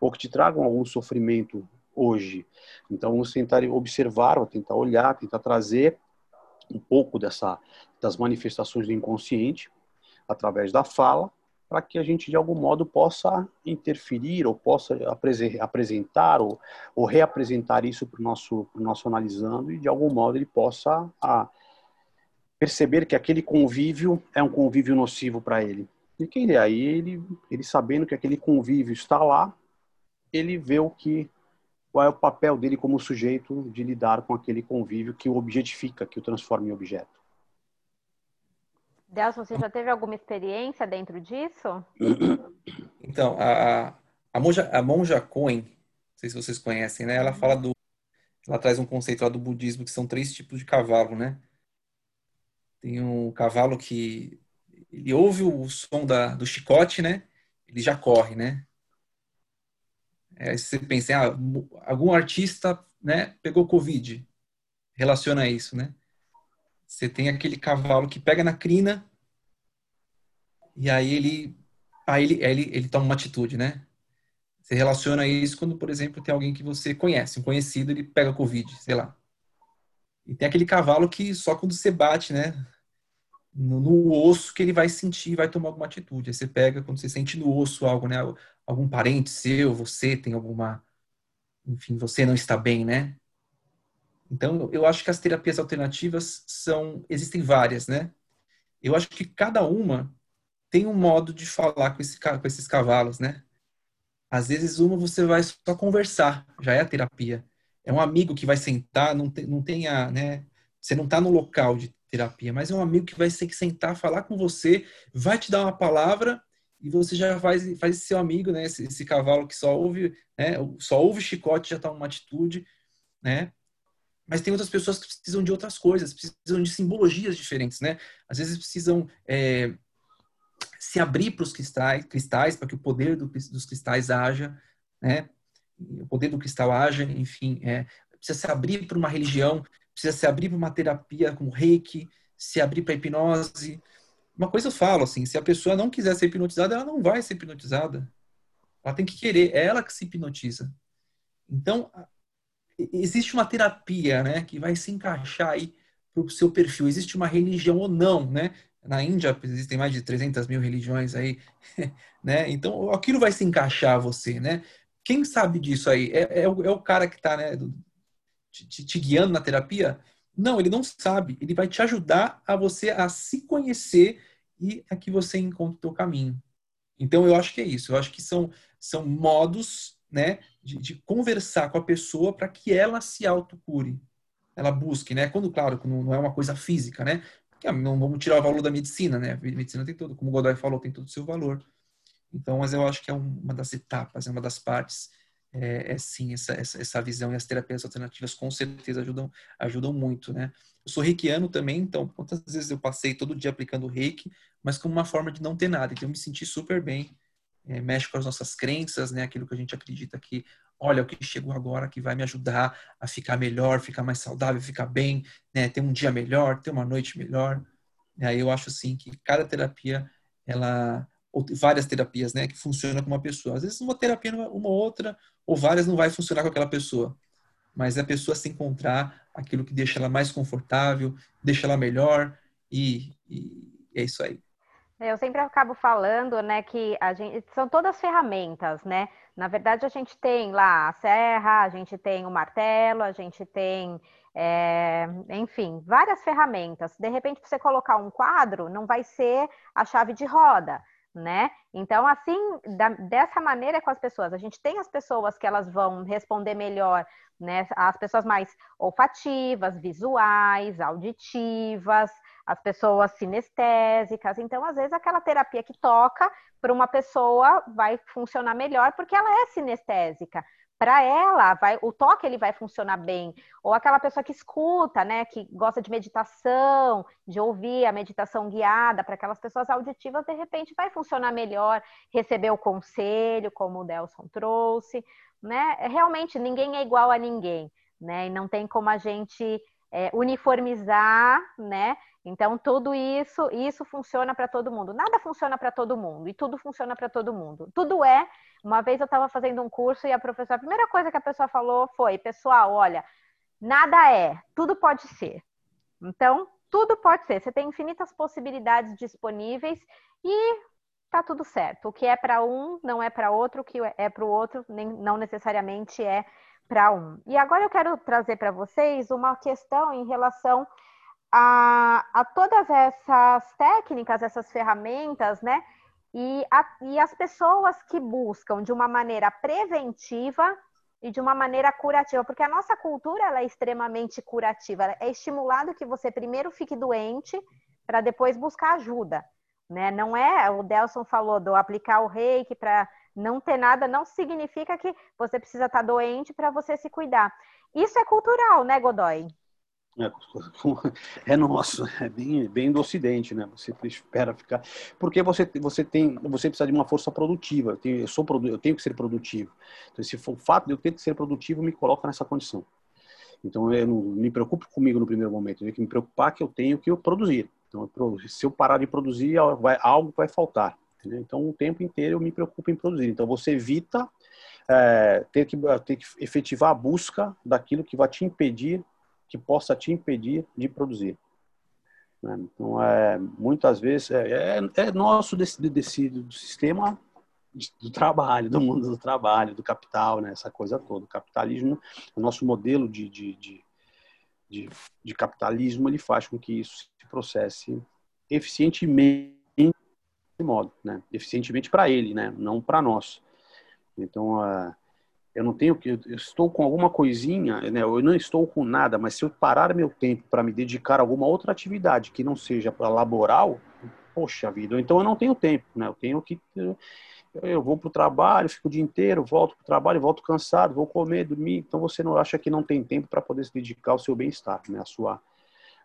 ou que te tragam algum sofrimento hoje. Então, vamos tentar observar, tentar olhar, tentar trazer um pouco dessa das manifestações do inconsciente através da fala, para que a gente de algum modo possa interferir ou possa apresentar ou, ou reapresentar isso para o nosso, nosso analisando e de algum modo ele possa a, perceber que aquele convívio é um convívio nocivo para ele. E que ele aí ele, ele sabendo que aquele convívio está lá, ele vê o que qual é o papel dele como sujeito de lidar com aquele convívio que o objetifica, que o transforma em objeto. Delson, você já teve alguma experiência dentro disso? Então, a, a, monja, a monja Coen, não sei se vocês conhecem, né? Ela fala do. Ela traz um conceito lá do budismo que são três tipos de cavalo, né? Tem um cavalo que ele ouve o som da, do chicote, né? Ele já corre, né? É, você pensa, ah, algum artista né, pegou Covid, relaciona isso, né? Você tem aquele cavalo que pega na crina e aí ele, aí ele, ele, ele toma uma atitude, né? Você relaciona isso quando, por exemplo, tem alguém que você conhece, um conhecido, ele pega Covid, sei lá. E tem aquele cavalo que só quando você bate, né? No, no, osso que ele vai sentir, vai tomar alguma atitude. Aí você pega, quando você sente no osso algo, né? algum parente seu, você tem alguma, enfim, você não está bem, né? Então, eu acho que as terapias alternativas são, existem várias, né? Eu acho que cada uma tem um modo de falar com, esse, com esses cavalos, né? Às vezes uma você vai só conversar, já é a terapia. É um amigo que vai sentar, não tem, não tem a, né? Você não está no local de terapia, mas é um amigo que vai ter que sentar, falar com você, vai te dar uma palavra e você já faz, faz seu amigo, né? Esse, esse, cavalo que só ouve, né? Só ouve chicote já está uma atitude, né? Mas tem outras pessoas que precisam de outras coisas, precisam de simbologias diferentes, né? Às vezes precisam é, se abrir para os cristais, cristais para que o poder do, dos cristais haja, né? O poder do cristal haja, enfim, é, precisa se abrir para uma religião, precisa se abrir para uma terapia como reiki, se abrir para hipnose. Uma coisa eu falo, assim, se a pessoa não quiser ser hipnotizada, ela não vai ser hipnotizada. Ela tem que querer, é ela que se hipnotiza. Então, existe uma terapia, né, que vai se encaixar aí para o seu perfil. Existe uma religião ou não, né? Na Índia existem mais de 300 mil religiões aí, <laughs> né? Então, aquilo vai se encaixar a você, né? Quem sabe disso aí? É, é, o, é o cara que está né, te, te guiando na terapia? Não, ele não sabe. Ele vai te ajudar a você a se conhecer e a que você encontre o teu caminho. Então, eu acho que é isso. Eu acho que são, são modos né, de, de conversar com a pessoa para que ela se autocure. Ela busque, né? Quando, claro, não é uma coisa física, né? Porque ah, não vamos tirar o valor da medicina, né? A medicina tem todo, como o Godoy falou, tem todo o seu valor. Então, mas eu acho que é uma das etapas, é uma das partes é, é sim essa, essa, essa, visão e as terapias alternativas com certeza ajudam ajudam muito, né? Eu sou reikiano também, então quantas vezes eu passei todo dia aplicando reiki, mas como uma forma de não ter nada, então eu me senti super bem, é, mexe com as nossas crenças, né? Aquilo que a gente acredita que, olha, o que chegou agora que vai me ajudar a ficar melhor, ficar mais saudável, ficar bem, né? Ter um dia melhor, ter uma noite melhor. Aí eu acho assim que cada terapia ela ou várias terapias, né, que funcionam com uma pessoa. Às vezes uma terapia, uma outra, ou várias não vai funcionar com aquela pessoa. Mas é a pessoa se encontrar aquilo que deixa ela mais confortável, deixa ela melhor, e, e é isso aí. Eu sempre acabo falando, né, que a gente são todas ferramentas, né? Na verdade, a gente tem lá a serra, a gente tem o martelo, a gente tem, é, enfim, várias ferramentas. De repente, você colocar um quadro, não vai ser a chave de roda né? Então, assim, da, dessa maneira com as pessoas, a gente tem as pessoas que elas vão responder melhor, né? As pessoas mais olfativas, visuais, auditivas, as pessoas sinestésicas. Então, às vezes, aquela terapia que toca para uma pessoa vai funcionar melhor porque ela é sinestésica para ela vai, o toque ele vai funcionar bem. Ou aquela pessoa que escuta, né, que gosta de meditação, de ouvir a meditação guiada, para aquelas pessoas auditivas, de repente vai funcionar melhor, receber o conselho, como o Delson trouxe, né? Realmente ninguém é igual a ninguém, né? E não tem como a gente é, uniformizar, né? Então, tudo isso, isso funciona para todo mundo. Nada funciona para todo mundo e tudo funciona para todo mundo. Tudo é. Uma vez eu estava fazendo um curso e a professora, a primeira coisa que a pessoa falou foi: pessoal, olha, nada é, tudo pode ser. Então, tudo pode ser. Você tem infinitas possibilidades disponíveis e tá tudo certo. O que é para um não é para outro, o que é para o outro nem, não necessariamente é para um. E agora eu quero trazer para vocês uma questão em relação a, a todas essas técnicas, essas ferramentas, né? E, a, e as pessoas que buscam de uma maneira preventiva e de uma maneira curativa, porque a nossa cultura ela é extremamente curativa. É estimulado que você primeiro fique doente para depois buscar ajuda. Né? Não é, o Delson falou do aplicar o reiki para não ter nada, não significa que você precisa estar tá doente para você se cuidar. Isso é cultural, né, Godoy? É, <laughs> é nosso, é bem, bem do Ocidente, né? Você espera ficar, porque você você tem, você precisa de uma força produtiva. Eu tenho, eu sou eu tenho que ser produtivo. Então, se for o fato de eu ter que ser produtivo, me coloca nessa condição. Então, eu não me preocupo comigo no primeiro momento. Eu tenho que me preocupar que eu tenho que produzir. Então, se eu parar de produzir, algo vai faltar. Entendeu? Então, o tempo inteiro eu me preocupo em produzir. Então, você evita é, ter, que, ter que efetivar a busca daquilo que vai te impedir que possa te impedir de produzir. Né? Então, é, muitas vezes, é, é, é nosso desse, desse, do sistema do trabalho, do mundo do trabalho, do capital, né? essa coisa toda. O capitalismo, o nosso modelo de, de, de, de, de capitalismo, ele faz com que isso se processe eficientemente modo, né? eficientemente para ele, né? não para nós. Então, uh, eu não tenho que, eu estou com alguma coisinha, né? Eu não estou com nada, mas se eu parar meu tempo para me dedicar a alguma outra atividade que não seja para laboral, poxa vida, então eu não tenho tempo, né? Eu tenho que eu vou para o trabalho, fico o dia inteiro, volto para o trabalho, volto cansado, vou comer, dormir. Então você não acha que não tem tempo para poder se dedicar ao seu bem-estar, né? A sua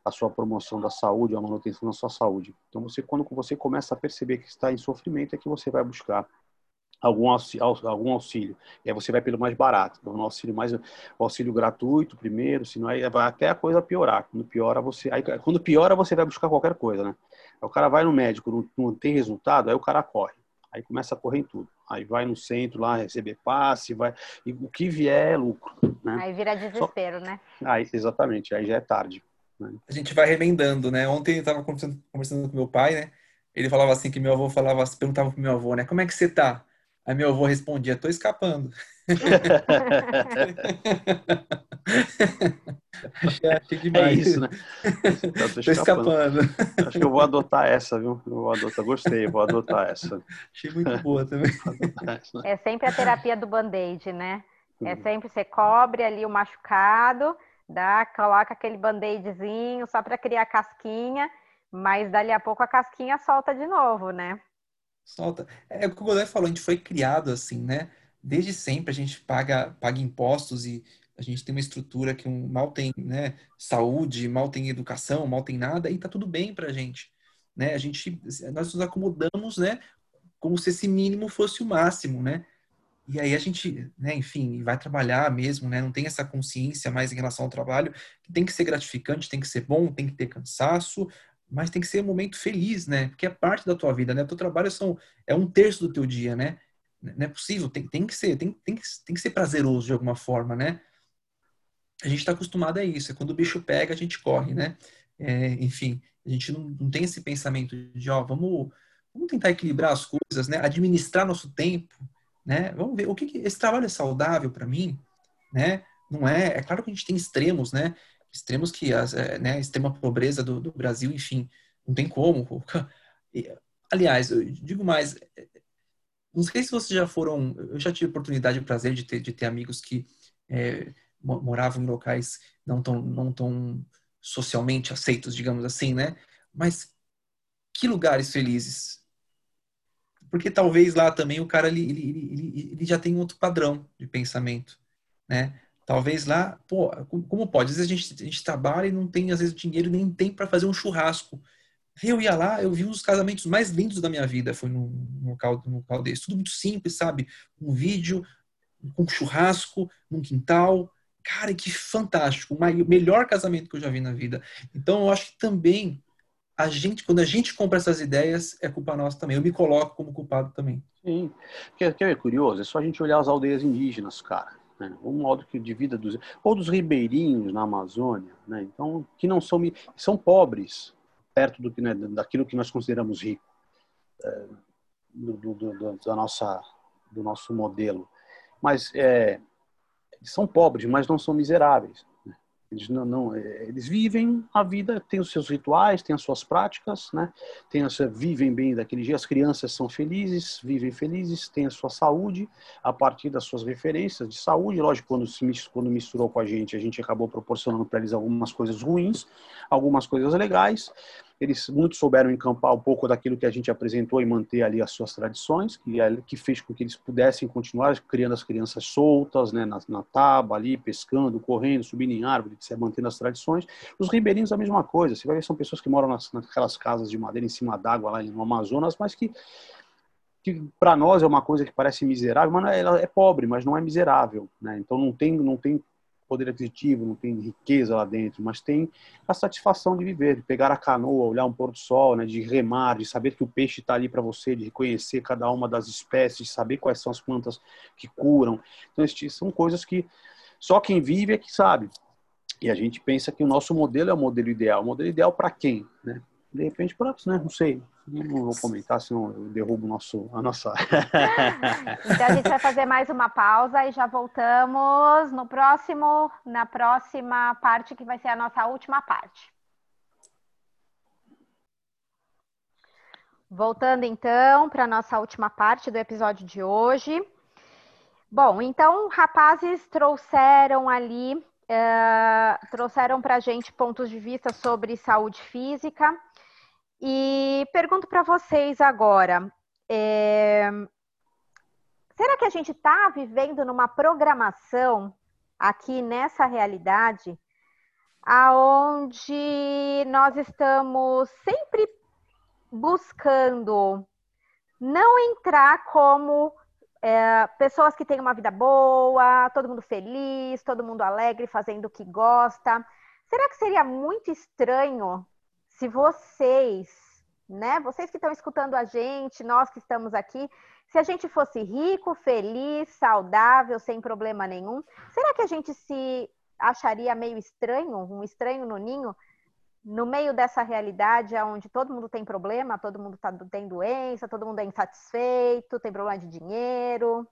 a sua promoção da saúde, a manutenção da sua saúde. Então você quando você começa a perceber que está em sofrimento é que você vai buscar algum auxílio, algum auxílio. E aí você vai pelo mais barato, então, um auxílio mais o auxílio gratuito primeiro, senão aí vai até a coisa piorar. Quando piora você, aí quando piora você vai buscar qualquer coisa, né? Aí o cara vai no médico, não, não tem resultado, aí o cara corre. Aí começa a correr em tudo. Aí vai no centro lá receber passe, vai e o que vier é lucro, né? Aí vira desespero, Só... né? Aí exatamente, aí já é tarde. Né? A gente vai remendando, né? Ontem eu estava conversando, conversando com meu pai, né? Ele falava assim que meu avô falava, perguntava pro meu avô, né? Como é que você tá? Aí meu avô respondia, tô escapando. <laughs> achei, achei demais. É isso, né? Então, tô, <laughs> tô escapando. Acho que eu vou adotar essa, viu? Eu vou adotar, gostei, vou adotar essa. Achei muito boa também. É sempre a terapia do band-aid, né? É sempre você cobre ali o machucado, dá, coloca aquele band-aidzinho só para criar casquinha, mas dali a pouco a casquinha solta de novo, né? Solta. É, é o que o Godoy falou, a gente foi criado assim, né? Desde sempre a gente paga, paga impostos e a gente tem uma estrutura que um, mal tem né, saúde, mal tem educação, mal tem nada, e tá tudo bem pra gente. Né? A gente, nós nos acomodamos, né? Como se esse mínimo fosse o máximo, né? E aí a gente, né, enfim, vai trabalhar mesmo, né? Não tem essa consciência mais em relação ao trabalho, que tem que ser gratificante, tem que ser bom, tem que ter cansaço, mas tem que ser um momento feliz, né? Porque é parte da tua vida, né? O teu trabalho são, é um terço do teu dia, né? Não é possível, tem, tem que ser, tem, tem, que, tem que ser prazeroso de alguma forma, né? A gente está acostumado a isso, é quando o bicho pega, a gente corre, né? É, enfim, a gente não, não tem esse pensamento de, ó, vamos, vamos tentar equilibrar as coisas, né? Administrar nosso tempo, né? Vamos ver, o que, que esse trabalho é saudável para mim, né? Não é, é claro que a gente tem extremos, né? extremos que as, é, né, extrema pobreza do, do, Brasil, enfim, não tem como. <laughs> Aliás, eu digo mais, não sei se vocês já foram, eu já tive oportunidade e prazer de ter, de ter amigos que é, moravam em locais não tão, não tão socialmente aceitos, digamos assim, né? Mas que lugares felizes. Porque talvez lá também o cara ele, ele, ele, ele já tem outro padrão de pensamento, né? Talvez lá, pô, como pode? Às vezes a gente, a gente trabalha e não tem, às vezes, dinheiro nem tem para fazer um churrasco. Eu ia lá, eu vi um dos casamentos mais lindos da minha vida, foi num, num, local, num local desse. Tudo muito simples, sabe? Um vídeo um churrasco, num quintal. Cara, que fantástico. O melhor casamento que eu já vi na vida. Então, eu acho que também, a gente, quando a gente compra essas ideias, é culpa nossa também. Eu me coloco como culpado também. Sim. Quer, quer ver curioso? É só a gente olhar as aldeias indígenas, cara né? o modo de vida dos ou dos ribeirinhos na Amazônia, né? então que não são são pobres perto do que né, daquilo que nós consideramos rico é, do, do, do, da nossa do nosso modelo, mas é, são pobres, mas não são miseráveis. Eles não, não, é, eles vivem a vida, têm os seus rituais, têm as suas práticas, né? Tem a vivem bem daquele dia. As crianças são felizes, vivem felizes, têm a sua saúde a partir das suas referências de saúde. Lógico, quando se quando misturou com a gente, a gente acabou proporcionando para eles algumas coisas ruins, algumas coisas legais. Eles muito souberam encampar um pouco daquilo que a gente apresentou e manter ali as suas tradições, que, é, que fez com que eles pudessem continuar criando as crianças soltas, né, na, na tábua ali, pescando, correndo, subindo em árvore, mantendo as tradições. Os ribeirinhos a mesma coisa. Você vai ver são pessoas que moram nas, naquelas casas de madeira em cima d'água lá no Amazonas, mas que que para nós é uma coisa que parece miserável, mas é, ela é pobre, mas não é miserável, né? Então não tem não tem poder aquisitivo, não tem riqueza lá dentro, mas tem a satisfação de viver, de pegar a canoa, olhar um pôr do sol, né, de remar, de saber que o peixe está ali para você, de reconhecer cada uma das espécies, de saber quais são as plantas que curam. Então, são coisas que só quem vive é que sabe. E a gente pensa que o nosso modelo é o modelo ideal. O modelo ideal para quem? Né? De repente, para né? não sei, não vou comentar, senão eu derrubo nosso, a nossa. <laughs> então a gente vai fazer mais uma pausa e já voltamos no próximo, na próxima parte que vai ser a nossa última parte. Voltando então para a nossa última parte do episódio de hoje. Bom, então, rapazes trouxeram ali, uh, trouxeram para a gente pontos de vista sobre saúde física. E pergunto para vocês agora: é, será que a gente está vivendo numa programação aqui nessa realidade, aonde nós estamos sempre buscando não entrar como é, pessoas que têm uma vida boa, todo mundo feliz, todo mundo alegre, fazendo o que gosta. Será que seria muito estranho se vocês, né, vocês que estão escutando a gente, nós que estamos aqui, se a gente fosse rico, feliz, saudável, sem problema nenhum, será que a gente se acharia meio estranho, um estranho no ninho, no meio dessa realidade onde todo mundo tem problema, todo mundo tá, tem doença, todo mundo é insatisfeito, tem problema de dinheiro.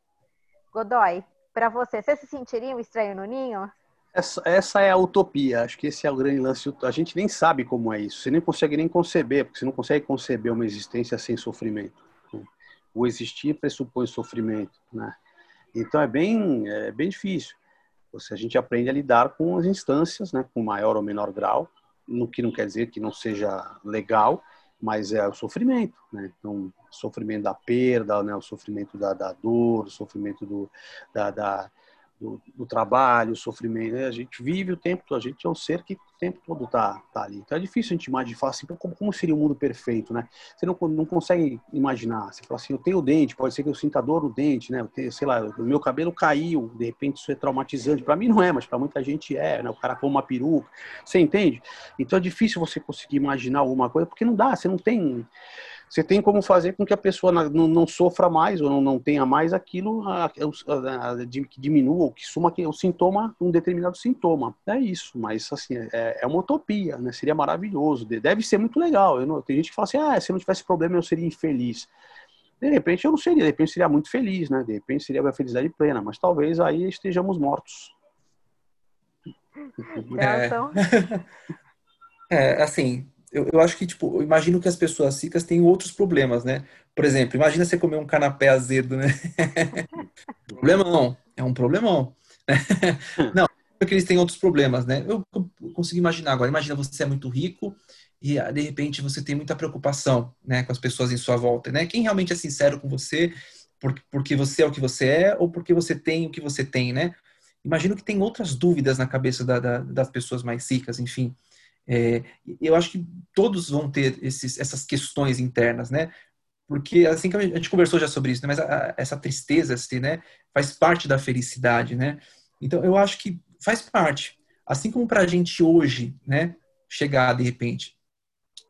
Godoy, para você, você se sentiria um estranho no ninho? Essa, essa, é a utopia, acho que esse é o grande lance. A gente nem sabe como é isso, você nem consegue nem conceber, porque você não consegue conceber uma existência sem sofrimento. Né? O existir pressupõe sofrimento, né? Então é bem, é bem difícil. Você, a gente aprende a lidar com as instâncias, né, com maior ou menor grau, no que não quer dizer que não seja legal, mas é o sofrimento, né? Então, sofrimento da perda, né? o sofrimento da, da dor, o sofrimento do, da, da do, do, trabalho, o sofrimento. Né? A gente vive o tempo todo, a gente é um ser que o tempo todo tá, tá ali. Então é difícil a gente imaginar, assim, como, como seria o um mundo perfeito, né? Você não, não consegue imaginar. Você fala assim, eu tenho dente, pode ser que eu sinta dor no dente, né? Eu tenho, sei lá, o meu cabelo caiu, de repente isso é traumatizante. Para mim não é, mas para muita gente é, né? O cara com uma peruca, você entende? Então é difícil você conseguir imaginar alguma coisa, porque não dá, você não tem você tem como fazer com que a pessoa não, não sofra mais ou não, não tenha mais aquilo a, a, a, que diminua ou que suma que, o sintoma, um determinado sintoma. É isso, mas assim, é, é uma utopia, né? Seria maravilhoso, deve ser muito legal. Não, tem gente que fala assim, ah, se eu não tivesse problema eu seria infeliz. De repente eu não seria, de repente seria muito feliz, né? De repente seria uma felicidade plena, mas talvez aí estejamos mortos. É, <laughs> é assim, eu, eu acho que, tipo, eu imagino que as pessoas ricas têm outros problemas, né? Por exemplo, imagina você comer um canapé azedo, né? <laughs> problemão, é um problemão. <laughs> Não, porque eles têm outros problemas, né? Eu, consigo imaginar agora. Imagina você é muito rico e ah, de repente você tem muita preocupação, né, com as pessoas em sua volta, né? Quem realmente é sincero com você, porque, porque você é o que você é ou porque você tem o que você tem, né? Imagino que tem outras dúvidas na cabeça da, da, das pessoas mais ricas, enfim. É, eu acho que todos vão ter esses, essas questões internas, né? Porque assim que a gente conversou já sobre isso, né? mas a, a, essa tristeza, assim, né, faz parte da felicidade, né? Então eu acho que faz parte. Assim como para a gente hoje, né, chegar de repente,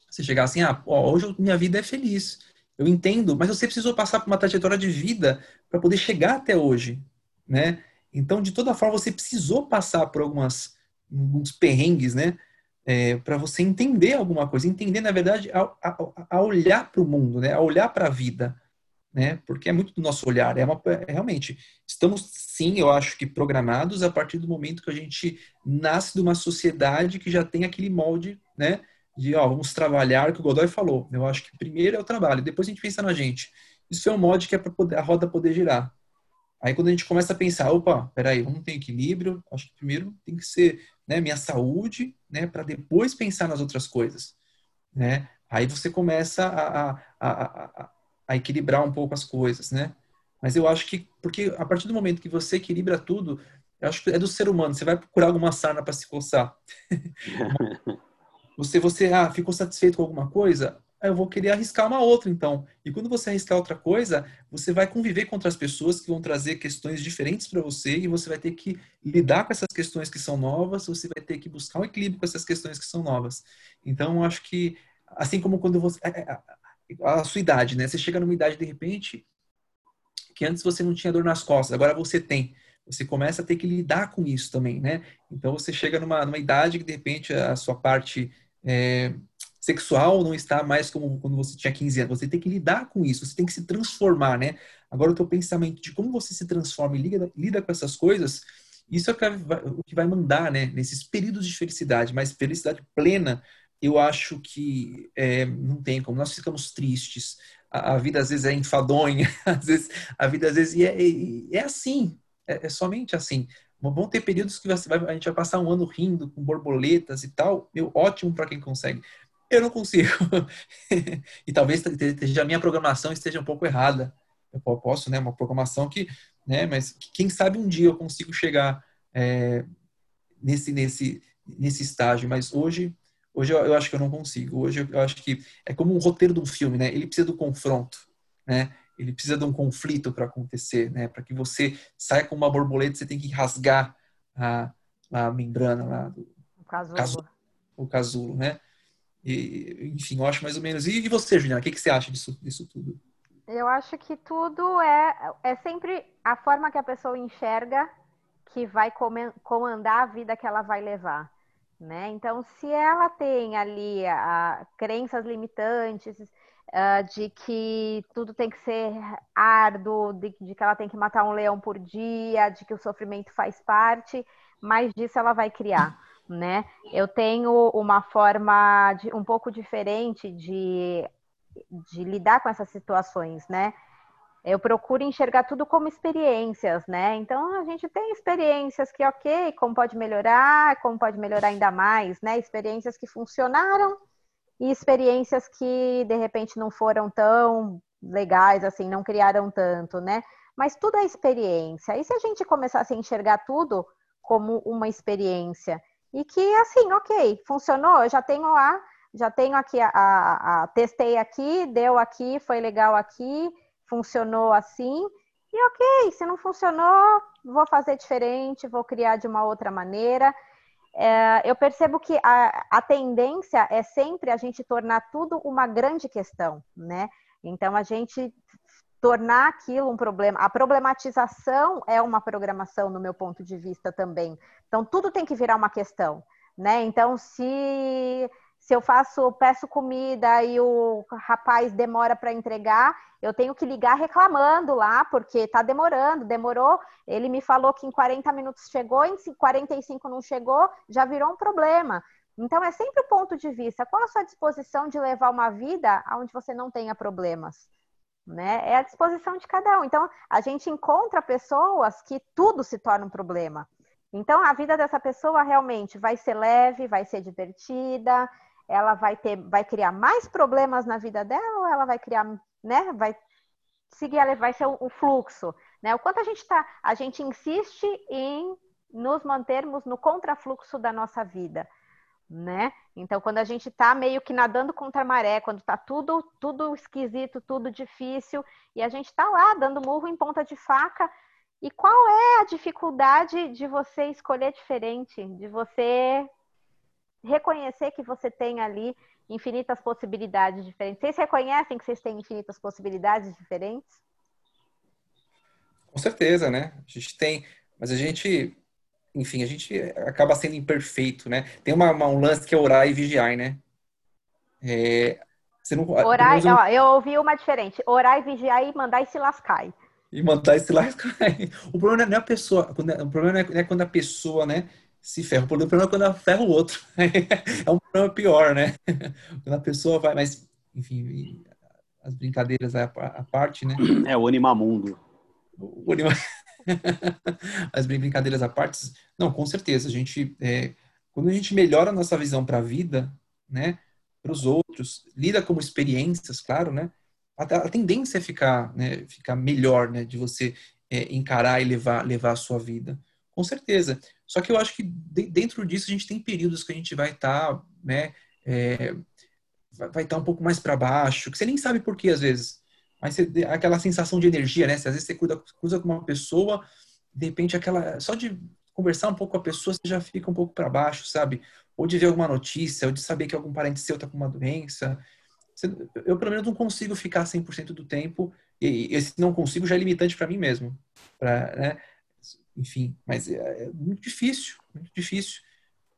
você chegar assim, ah, ó, hoje minha vida é feliz, eu entendo, mas você precisou passar por uma trajetória de vida para poder chegar até hoje, né? Então, de toda forma, você precisou passar por algumas alguns perrengues, né? É, para você entender alguma coisa, entender, na verdade, a, a, a olhar para o mundo, né? a olhar para a vida, né? porque é muito do nosso olhar. É, uma, é, realmente, estamos, sim, eu acho que programados a partir do momento que a gente nasce de uma sociedade que já tem aquele molde né? de ó, vamos trabalhar, que o Godoy falou. Eu acho que primeiro é o trabalho, depois a gente pensa na gente. Isso é um molde que é para a roda poder girar. Aí quando a gente começa a pensar, opa, peraí, vamos ter equilíbrio, acho que primeiro tem que ser né, minha saúde, né, para depois pensar nas outras coisas, né? Aí você começa a, a, a, a, equilibrar um pouco as coisas, né? Mas eu acho que, porque a partir do momento que você equilibra tudo, eu acho que é do ser humano, você vai procurar alguma sarna para se coçar. <laughs> você, você, ah, ficou satisfeito com alguma coisa? Eu vou querer arriscar uma outra, então. E quando você arriscar outra coisa, você vai conviver com outras pessoas que vão trazer questões diferentes para você e você vai ter que lidar com essas questões que são novas, você vai ter que buscar um equilíbrio com essas questões que são novas. Então, eu acho que, assim como quando você. É, é, a sua idade, né? Você chega numa idade, de repente, que antes você não tinha dor nas costas, agora você tem. Você começa a ter que lidar com isso também, né? Então, você chega numa, numa idade que, de repente, a sua parte. É, sexual não está mais como quando você tinha 15 anos. Você tem que lidar com isso, você tem que se transformar, né? Agora, o teu pensamento de como você se transforma e lida, lida com essas coisas, isso é o que vai mandar, né? Nesses períodos de felicidade, mas felicidade plena, eu acho que é, não tem como. Nós ficamos tristes, a, a, vida às vezes é enfadonha, <laughs> às vezes, a vida às vezes é, é, é assim, é, é, somente assim. Vão ter períodos que vai, a gente vai passar um ano rindo com borboletas e tal, meu, ótimo para quem consegue. Eu não consigo. <laughs> e talvez a minha programação esteja um pouco errada. Eu posso, né, uma programação que, né, mas quem sabe um dia eu consigo chegar é, nesse, nesse, nesse estágio, mas hoje Hoje eu, eu, acho que eu não consigo. Hoje eu, acho que é como um roteiro de um filme, né? Ele precisa do confronto, né? Ele precisa de um conflito para acontecer, né? Para que você saia com uma borboleta, você tem que rasgar a, a membrana lá do o casulo. casulo, o casulo, né? E, enfim, eu acho mais ou menos. E, e você, Juliana, o que, que você acha disso, disso tudo? Eu acho que tudo é, é sempre a forma que a pessoa enxerga que vai comandar a vida que ela vai levar. Né? Então, se ela tem ali a, crenças limitantes uh, de que tudo tem que ser árduo, de, de, que ela tem que matar um leão por dia, de que o sofrimento faz parte, mais disso ela vai criar. Né? Eu tenho uma forma de, um pouco diferente de, de lidar com essas situações, né? eu procuro enxergar tudo como experiências, né? Então a gente tem experiências que, ok, como pode melhorar, como pode melhorar ainda mais, né? Experiências que funcionaram e experiências que de repente não foram tão legais, assim, não criaram tanto, né? Mas tudo é experiência. E se a gente começasse a enxergar tudo como uma experiência e que, assim, ok, funcionou, eu já tenho lá, já tenho aqui a, a, a testei aqui, deu aqui, foi legal aqui funcionou assim. E ok, se não funcionou, vou fazer diferente, vou criar de uma outra maneira. É, eu percebo que a, a tendência é sempre a gente tornar tudo uma grande questão, né? Então a gente tornar aquilo um problema. A problematização é uma programação, no meu ponto de vista também. Então tudo tem que virar uma questão, né? Então se se eu faço, peço comida e o rapaz demora para entregar, eu tenho que ligar reclamando lá, porque está demorando, demorou. Ele me falou que em 40 minutos chegou, em 45 não chegou, já virou um problema. Então é sempre o ponto de vista. Qual a sua disposição de levar uma vida onde você não tenha problemas? Né? É a disposição de cada um. Então, a gente encontra pessoas que tudo se torna um problema. Então, a vida dessa pessoa realmente vai ser leve, vai ser divertida, ela vai ter, vai criar mais problemas na vida dela ou ela vai criar, né? Vai seguir, ela vai ser o, fluxo, né? O quanto a gente tá, a gente insiste em nos mantermos no contrafluxo da nossa vida, né? Então, quando a gente está meio que nadando contra a maré, quando está tudo tudo esquisito, tudo difícil, e a gente está lá dando murro em ponta de faca, e qual é a dificuldade de você escolher diferente, de você reconhecer que você tem ali infinitas possibilidades diferentes. Vocês reconhecem que vocês têm infinitas possibilidades diferentes? Com certeza, né? A gente tem, mas a gente, enfim, a gente acaba sendo imperfeito, né? Tem uma, uma um lance que é orar e vigiar, né? É, você não, orar, ó, eu ouvi uma diferente. Orar e vigiar e mandar e se lascar. E mandar e se lascar. <laughs> O problema não é a pessoa, o problema não é quando a pessoa, né, se ferra. O problema é quando ela ferra o outro. <laughs> é um problema pior, né? <laughs> Quando a pessoa vai, mas, enfim, as brincadeiras à parte, né? É o animamundo. O <laughs> anima... as brincadeiras à parte, não, com certeza, a gente, é, quando a gente melhora a nossa visão para a vida, né, para os outros, lida como experiências, claro, né, a, a, tendência é ficar, né, ficar melhor, né, de você é, encarar e levar, levar a sua vida, com certeza. Só que eu acho que dentro disso a gente tem períodos que a gente vai estar, tá, né, é, vai estar tá um pouco mais para baixo, que você nem sabe por que às vezes. Mas você, aquela sensação de energia, né? Se às vezes você cruza, cruza com uma pessoa, de repente aquela só de conversar um pouco com a pessoa, você já fica um pouco para baixo, sabe? Ou de ver alguma notícia, ou de saber que algum parente seu está com uma doença. Eu, pelo menos, não consigo ficar 100% do tempo, e esse não consigo já é limitante para mim mesmo. Pra, né? enfim, mas é, é muito difícil, muito difícil.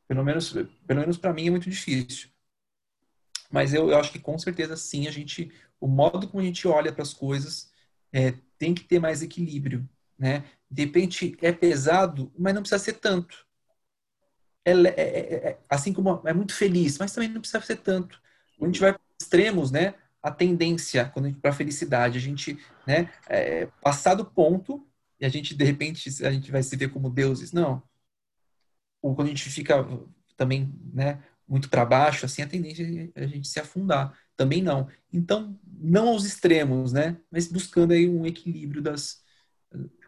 Pelo menos, pelo menos para mim é muito difícil. Mas eu, eu, acho que com certeza sim, a gente, o modo como a gente olha para as coisas é, tem que ter mais equilíbrio, né? De repente é pesado, mas não precisa ser tanto. É, é, é, é assim como é muito feliz, mas também não precisa ser tanto. Quando a gente vai para extremos, né? a tendência para a felicidade, a gente né, é, passar do ponto e a gente, de repente, a gente vai se ver como deuses. Não. Ou quando a gente fica também né, muito para baixo, assim, a tendência é a gente se afundar. Também não. Então, não aos extremos, né? Mas buscando aí um equilíbrio das,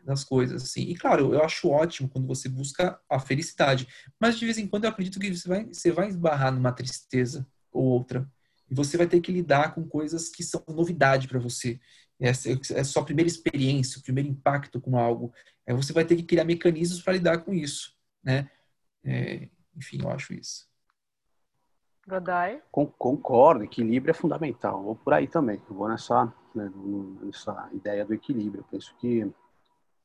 das coisas, assim. E claro, eu acho ótimo quando você busca a felicidade, mas de vez em quando eu acredito que você vai, você vai esbarrar numa tristeza ou outra. E você vai ter que lidar com coisas que são novidade para você. Essa é a sua primeira experiência, o primeiro impacto com algo. Aí você vai ter que criar mecanismos para lidar com isso, né? É, enfim, eu acho isso. Concordo, equilíbrio é fundamental. Vou por aí também. Eu vou nessa, né, nessa ideia do equilíbrio. Eu penso que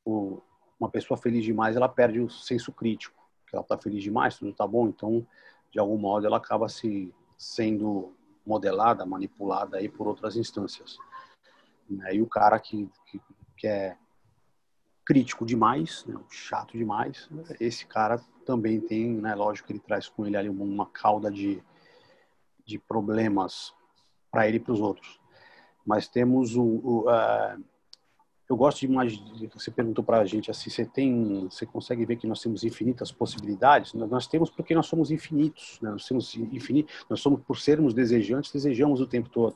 o, uma pessoa feliz demais, ela perde o senso crítico. Que ela está feliz demais, tudo está bom, então, de algum modo, ela acaba se sendo modelada, manipulada aí por outras instâncias. Né? E o cara que, que, que é crítico demais, né? chato demais, esse cara também tem, né, lógico que ele traz com ele ali uma cauda de, de problemas para ele e para os outros. Mas temos o, o eu gosto de imaginar, você perguntou para a gente assim, você tem, você consegue ver que nós temos infinitas possibilidades? Nós temos porque nós somos infinitos, né? nós temos infinito, nós somos por sermos desejantes, desejamos o tempo todo.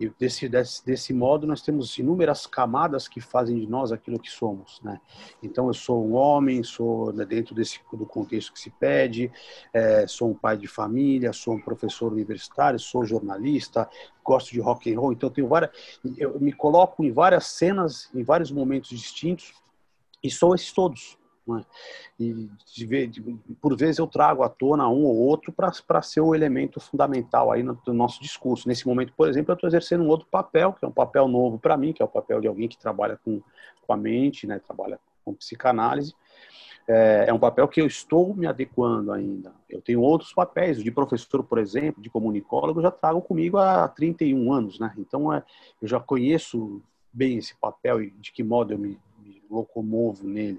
E desse, desse, desse modo nós temos inúmeras camadas que fazem de nós aquilo que somos, né? Então eu sou um homem, sou né, dentro desse do contexto que se pede, é, sou um pai de família, sou um professor universitário, sou jornalista, gosto de rock and roll, então eu tenho várias, eu me coloco em várias cenas, em vários momentos distintos e sou esses todos. Né? E de, de, por vezes eu trago à tona um ou outro para ser o elemento fundamental aí no, no, nosso discurso. Nesse momento, por exemplo, eu estou exercendo um outro papel, que é um papel novo para mim, que é o papel de alguém que trabalha com, com a mente, né? trabalha com psicanálise, é, é, um papel que eu estou me adequando ainda. Eu tenho outros papéis, de professor, por exemplo, de comunicólogo, eu já trago comigo há 31 anos, né? Então, é, eu já conheço bem esse papel e de que modo eu me, me locomovo nele.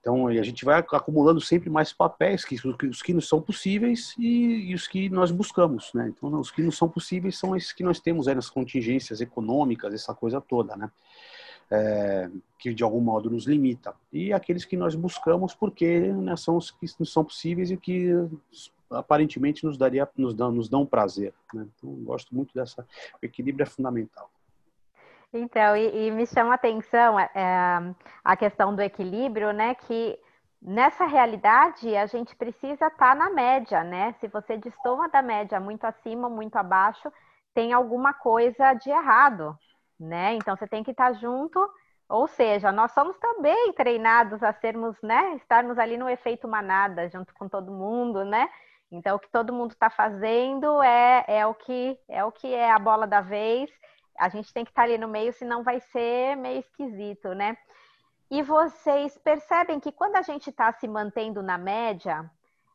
Então, a gente vai acumulando sempre mais papéis, que, os que nos são possíveis e, e, os que nós buscamos, né? Então, os que não são possíveis são esses que nós temos aí nas contingências econômicas, essa coisa toda, né? É, que de algum modo nos limita, e aqueles que nós buscamos porque né, são os que são possíveis e que aparentemente nos daria nos dão, nos dão prazer. Né? Então, gosto muito dessa. O equilíbrio é fundamental. Então, e, e me chama a atenção é, a questão do equilíbrio, né? Que nessa realidade a gente precisa estar tá na média, né? Se você destoa da média muito acima, muito abaixo, tem alguma coisa de errado, né? Então você tem que estar junto, ou seja, nós somos também treinados a sermos, né? Estarmos ali no efeito manada, junto com todo mundo, né? Então o que todo mundo está fazendo é, é o que é o que é a bola da vez. A gente tem que estar ali no meio, senão vai ser meio esquisito, né? E vocês percebem que quando a gente está se mantendo na média,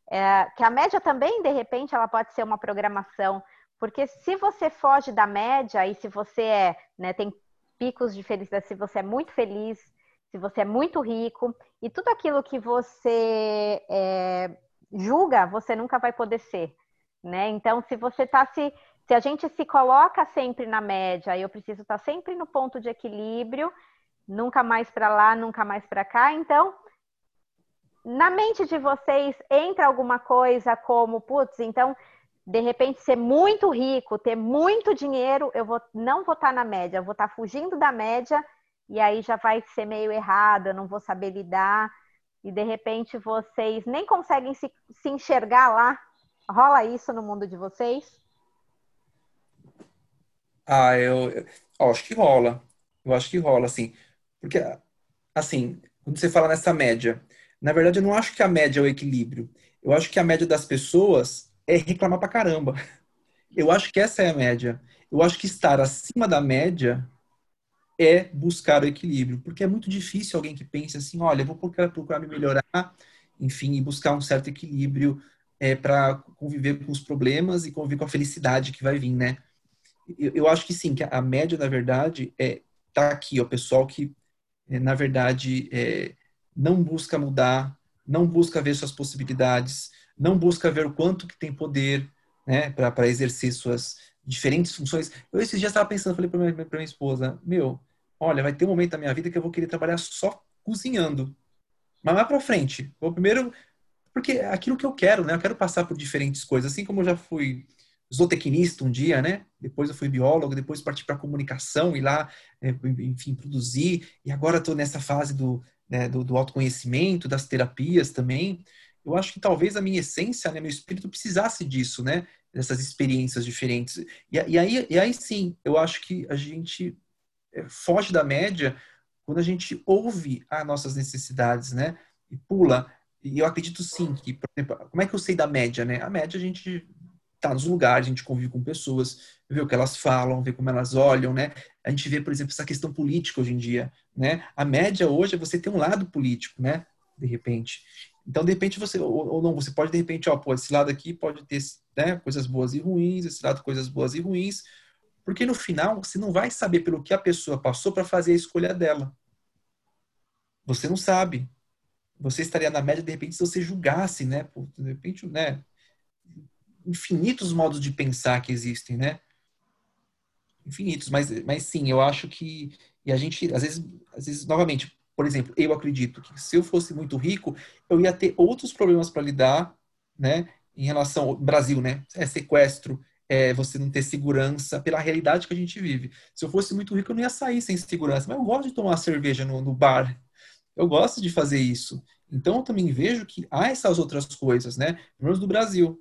é, que a média também, de repente, ela pode ser uma programação porque se você foge da média e se você é, né, tem picos de felicidade, se você é muito feliz, se você é muito rico, e tudo aquilo que você é, julga, você nunca vai poder ser, né? Então, se você está se se a gente se coloca sempre na média, eu preciso estar tá sempre no ponto de equilíbrio, nunca mais para lá, nunca mais para cá, então na mente de vocês entra alguma coisa como, putz, então de repente ser muito rico, ter muito dinheiro, eu vou não vou estar tá na média, eu vou estar tá fugindo da média e aí já vai ser meio errado, eu não vou saber lidar e de repente vocês nem conseguem se, se enxergar lá. Rola isso no mundo de vocês? Ah, eu, eu acho que rola. Eu acho que rola, assim. Porque, assim, quando você fala nessa média, na verdade eu não acho que a média é o equilíbrio. Eu acho que a média das pessoas é reclamar pra caramba. Eu acho que essa é a média. Eu acho que estar acima da média é buscar o equilíbrio, porque é muito difícil alguém que pense assim, olha, vou procurar, procurar me melhorar, enfim, e buscar um certo equilíbrio é, para conviver com os problemas e conviver com a felicidade que vai vir, né? Eu, eu acho que sim, que a média, na verdade, é tá aqui, o pessoal que, é, na verdade, é, não busca mudar, não busca ver suas possibilidades, não busca ver o quanto que tem poder né, para exercer suas diferentes funções. Eu esses dias estava pensando, falei para minha, minha esposa, meu, olha, vai ter um momento da minha vida que eu vou querer trabalhar só cozinhando. Mas mais para frente. Vou primeiro porque é aquilo que eu quero, né? Eu quero passar por diferentes coisas, assim como eu já fui zootecnista um dia, né? Depois eu fui biólogo, depois parti para comunicação e lá, é, enfim, produzir. E agora estou nessa fase do, né, do, do, autoconhecimento, das terapias também. Eu acho que talvez a minha essência, né, meu espírito precisasse disso, né? Dessas experiências diferentes. E, e, aí, e aí sim, eu acho que a gente é, foge da média quando a gente ouve as nossas necessidades, né? E pula e eu acredito sim que, por exemplo, como é que eu sei da média, né? A média a gente tá nos lugares, a gente convive com pessoas, vê o que elas falam, vê como elas olham, né? A gente vê, por exemplo, essa questão política hoje em dia, né? A média hoje é você ter um lado político, né? De repente. Então, de repente, você, ou, ou não, você pode, de repente, ó, pô, esse lado aqui pode ter né, coisas boas e ruins, esse lado coisas boas e ruins, porque no final, você não vai saber pelo que a pessoa passou para fazer a escolha dela. Você não sabe você estaria na média, de repente, se você julgasse, né? De repente, né? Infinitos modos de pensar que existem, né? Infinitos, mas, mas sim, eu acho que. E a gente, às vezes, às vezes, novamente, por exemplo, eu acredito que se eu fosse muito rico, eu ia ter outros problemas para lidar, né? Em relação ao Brasil, né? É sequestro, é você não ter segurança pela realidade que a gente vive. Se eu fosse muito rico, eu não ia sair sem segurança. Mas eu gosto de tomar cerveja no, no bar, eu gosto de fazer isso. Então, eu também vejo que há essas outras coisas, né? Pelo menos do Brasil,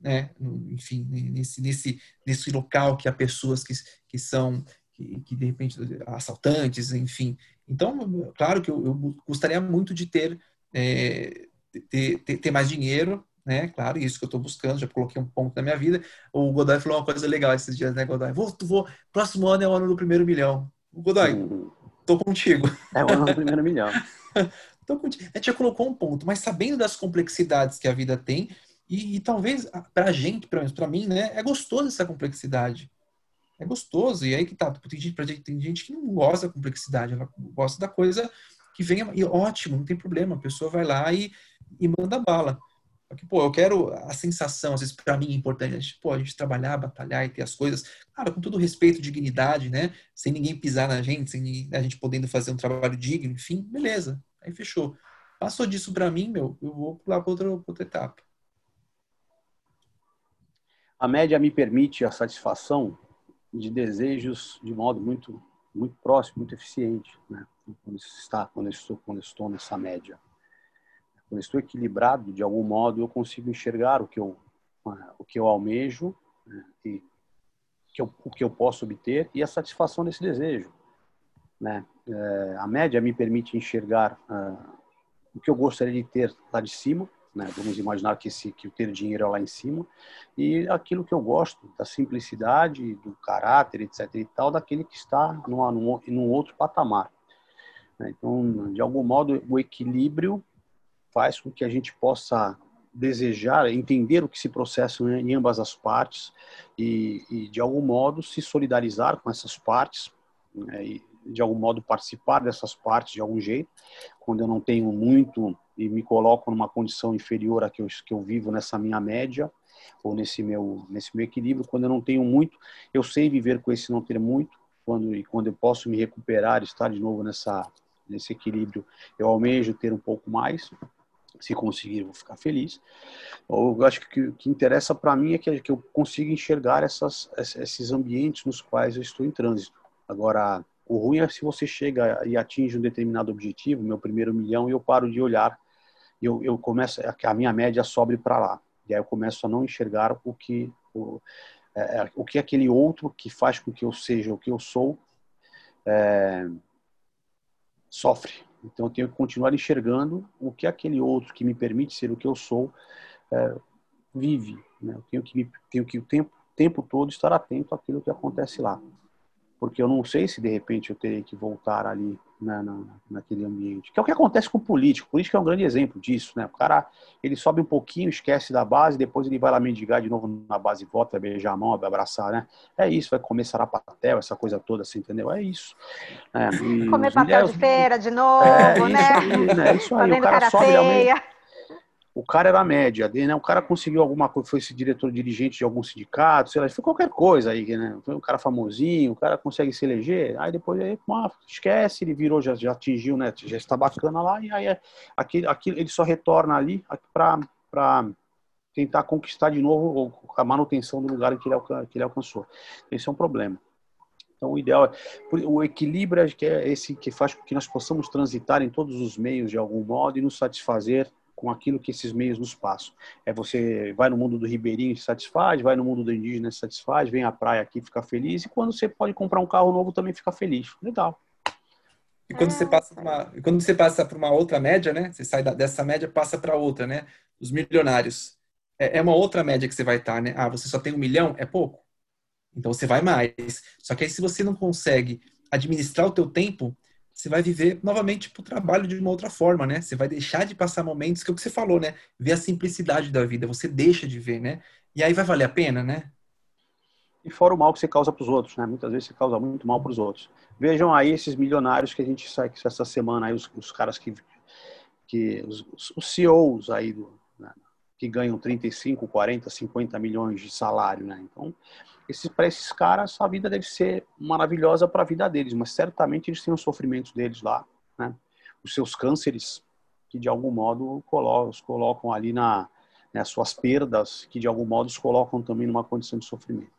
né? Enfim, nesse, nesse, nesse local que há pessoas que, que são, que, que de repente, assaltantes, enfim. Então, claro que eu, eu gostaria muito de ter, é, ter, ter, ter, mais dinheiro, né? Claro, isso que eu estou buscando, já coloquei um ponto na minha vida. O Godoy falou uma coisa legal esses dias, né, Godoy? Vou, vou, próximo ano é o ano do primeiro milhão. Godoy, uhum. Tô contigo. É o ano do primeiro milhão. <laughs> Tô contigo. A gente já colocou um ponto, mas sabendo das complexidades que a vida tem, e, e talvez pra gente, pelo menos pra mim, né, é gostoso essa complexidade. É gostoso. E aí que tá, tem gente, tem gente que não gosta da complexidade, ela gosta da coisa que venha, e ótimo, não tem problema, a pessoa vai lá e, e manda bala. Porque, pô, eu quero a sensação, às vezes, para mim é importante, pô, a gente trabalhar, batalhar e ter as coisas, claro, com todo respeito, dignidade, né? Sem ninguém pisar na gente, sem a gente podendo fazer um trabalho digno, enfim, beleza. Aí fechou. Passou disso para mim, meu, eu vou pular para outra, outra etapa. A média me permite a satisfação de desejos de modo muito muito próximo, muito eficiente, né? Quando está, quando estou, quando estou nessa média quando estou equilibrado de algum modo, eu consigo enxergar o que eu, o que eu almejo né, e que eu, o que eu posso obter e a satisfação desse desejo. Né? É, a média me permite enxergar uh, o que eu gostaria de ter lá de cima, né? vamos imaginar que, esse, que o ter dinheiro é lá em cima, e aquilo que eu gosto, da simplicidade, do caráter, etc. e tal, daquele que está num, num outro patamar. Né? Então, de algum modo, o equilíbrio faz com que a gente possa desejar, entender o que se processa em ambas as partes e, e de algum modo se solidarizar com essas partes né, e de algum modo participar dessas partes de algum jeito, quando eu não tenho muito e me coloco numa condição inferior a que eu, que eu vivo nessa minha média ou nesse meu nesse meu equilíbrio, quando eu não tenho muito, eu sei viver com esse não ter muito, quando e quando eu posso me recuperar, estar de novo nessa nesse equilíbrio, eu almejo ter um pouco mais se conseguir, eu vou ficar feliz. Eu acho que o que interessa para mim é que, eu consiga enxergar essas, esses ambientes nos quais eu estou em trânsito. Agora, o ruim é se você chega e atinge um determinado objetivo, meu primeiro milhão, e eu paro de olhar, eu, eu começo, a minha média sobe para lá. E aí eu começo a não enxergar o que o, é, é, o que aquele outro que faz com que eu seja o que eu sou é, sofre. Então eu tenho que continuar enxergando o que aquele outro que me permite ser o que eu sou é, vive. Né? Eu tenho que, tenho que o tempo, tempo todo estar atento àquilo que acontece lá porque eu não sei se de repente eu teria que voltar ali na, na, naquele ambiente. Que é o que acontece com o político. O político é um grande exemplo disso, né? O cara, ele sobe um pouquinho, esquece da base, depois ele vai lá mendigar de novo na base e volta, beijar a mão, vai abraçar, né? É isso, vai comer sarapatel, essa coisa toda, assim, entendeu? É isso. É, comer papel de feira de novo, é, né? Isso aí, né? Isso aí. o cara sobe, aumenta, o cara era média, né? O cara conseguiu alguma coisa, foi esse diretor dirigente de algum sindicato, sei lá, foi qualquer coisa aí, né? Foi um cara famosinho, o cara consegue se eleger, aí depois aí, ah, esquece, ele virou, já, já atingiu, né? Já está bacana lá, e aí é, aqui, aqui ele só retorna ali para tentar conquistar de novo a manutenção do lugar que ele, que ele alcançou. Esse é um problema. Então, o ideal é o equilíbrio que é esse que faz com que nós possamos transitar em todos os meios de algum modo e nos satisfazer com aquilo que esses meios nos passam. É você vai no mundo do ribeirinho e se satisfaz, vai no mundo do indígena e se satisfaz, vem à praia aqui fica feliz e quando você pode comprar um carro novo também fica feliz. Legal. E quando você passa uma, quando você passa para uma outra média, né? Você sai dessa média passa para outra, né? Os milionários é, é uma outra média que você vai estar, né? Ah, você só tem um milhão, é pouco. Então você vai mais. Só que aí se você não consegue administrar o teu tempo, você vai viver novamente o trabalho de uma outra forma, né? Você vai deixar de passar momentos que é o que você falou, né? Ver a simplicidade da vida, você deixa de ver, né? E aí vai valer a pena, né? E fora o mal que você causa para os outros, né? Muitas vezes você causa muito mal para os outros. Vejam aí esses milionários que a gente sai essa semana aí, os, os caras que, que os, os CEOs aí do, né? que ganham 35, 40, 50 milhões de salário, né? Então, esses, para esses caras, a vida deve ser maravilhosa para a vida deles, mas certamente eles têm os sofrimentos deles lá, né? Os seus cânceres, que de algum modo colocam, os colocam ali na, né, suas perdas, que de algum modo os colocam também numa condição de sofrimento.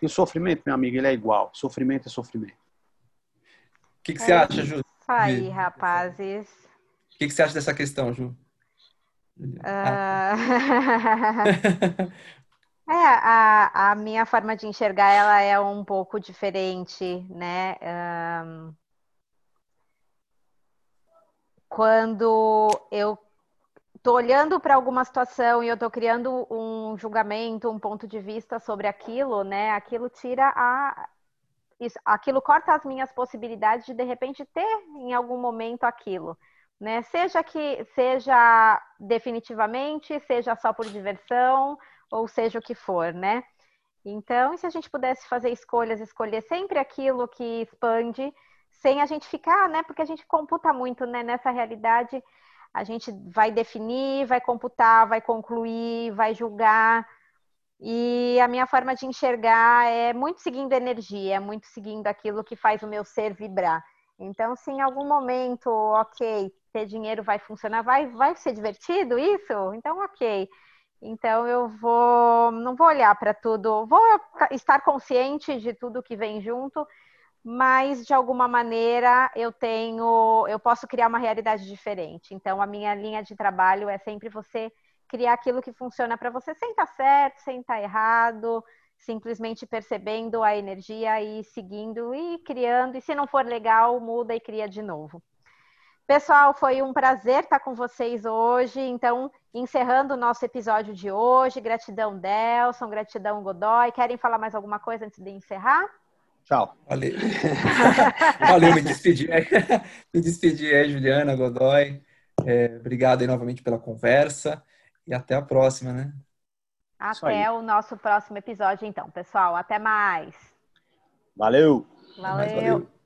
E o sofrimento, meu amigo, ele é igual. Sofrimento é sofrimento. O que, que você é acha, Ju? Isso aí, rapazes. O que, que você acha dessa questão, Ju? Uh... <laughs> É, a, a minha forma de enxergar ela é um pouco diferente, né? Um, quando eu tô olhando para alguma situação e eu tô criando um julgamento, um ponto de vista sobre aquilo, né? Aquilo tira a isso, aquilo corta as minhas possibilidades de de repente ter em algum momento aquilo, né? Seja que seja definitivamente, seja só por diversão, ou seja o que for, né? Então, se a gente pudesse fazer escolhas, escolher sempre aquilo que expande, sem a gente ficar, né? Porque a gente computa muito, né? Nessa realidade, a gente vai definir, vai computar, vai concluir, vai julgar. E a minha forma de enxergar é muito seguindo energia, é muito seguindo aquilo que faz o meu ser vibrar. Então, se em algum momento, ok, ter dinheiro vai funcionar, vai, vai ser divertido isso? Então, ok. Então eu vou, não vou olhar para tudo, vou estar consciente de tudo que vem junto, mas de alguma maneira eu tenho, eu posso criar uma realidade diferente. Então a minha linha de trabalho é sempre você criar aquilo que funciona para você sem estar tá certo, sem estar tá errado, simplesmente percebendo a energia e seguindo e criando. E se não for legal, muda e cria de novo. Pessoal, foi um prazer estar com vocês hoje. Então, encerrando o nosso episódio de hoje. Gratidão, Delson, gratidão, Godoy. Querem falar mais alguma coisa antes de encerrar? Tchau. Valeu. <laughs> Valeu, me despedir. <laughs> me despedir aí, Juliana, Godoy. É, obrigado aí novamente pela conversa e até a próxima, né? Até o nosso próximo episódio, então, pessoal. Até mais. Valeu. Valeu. Até mais, valeu.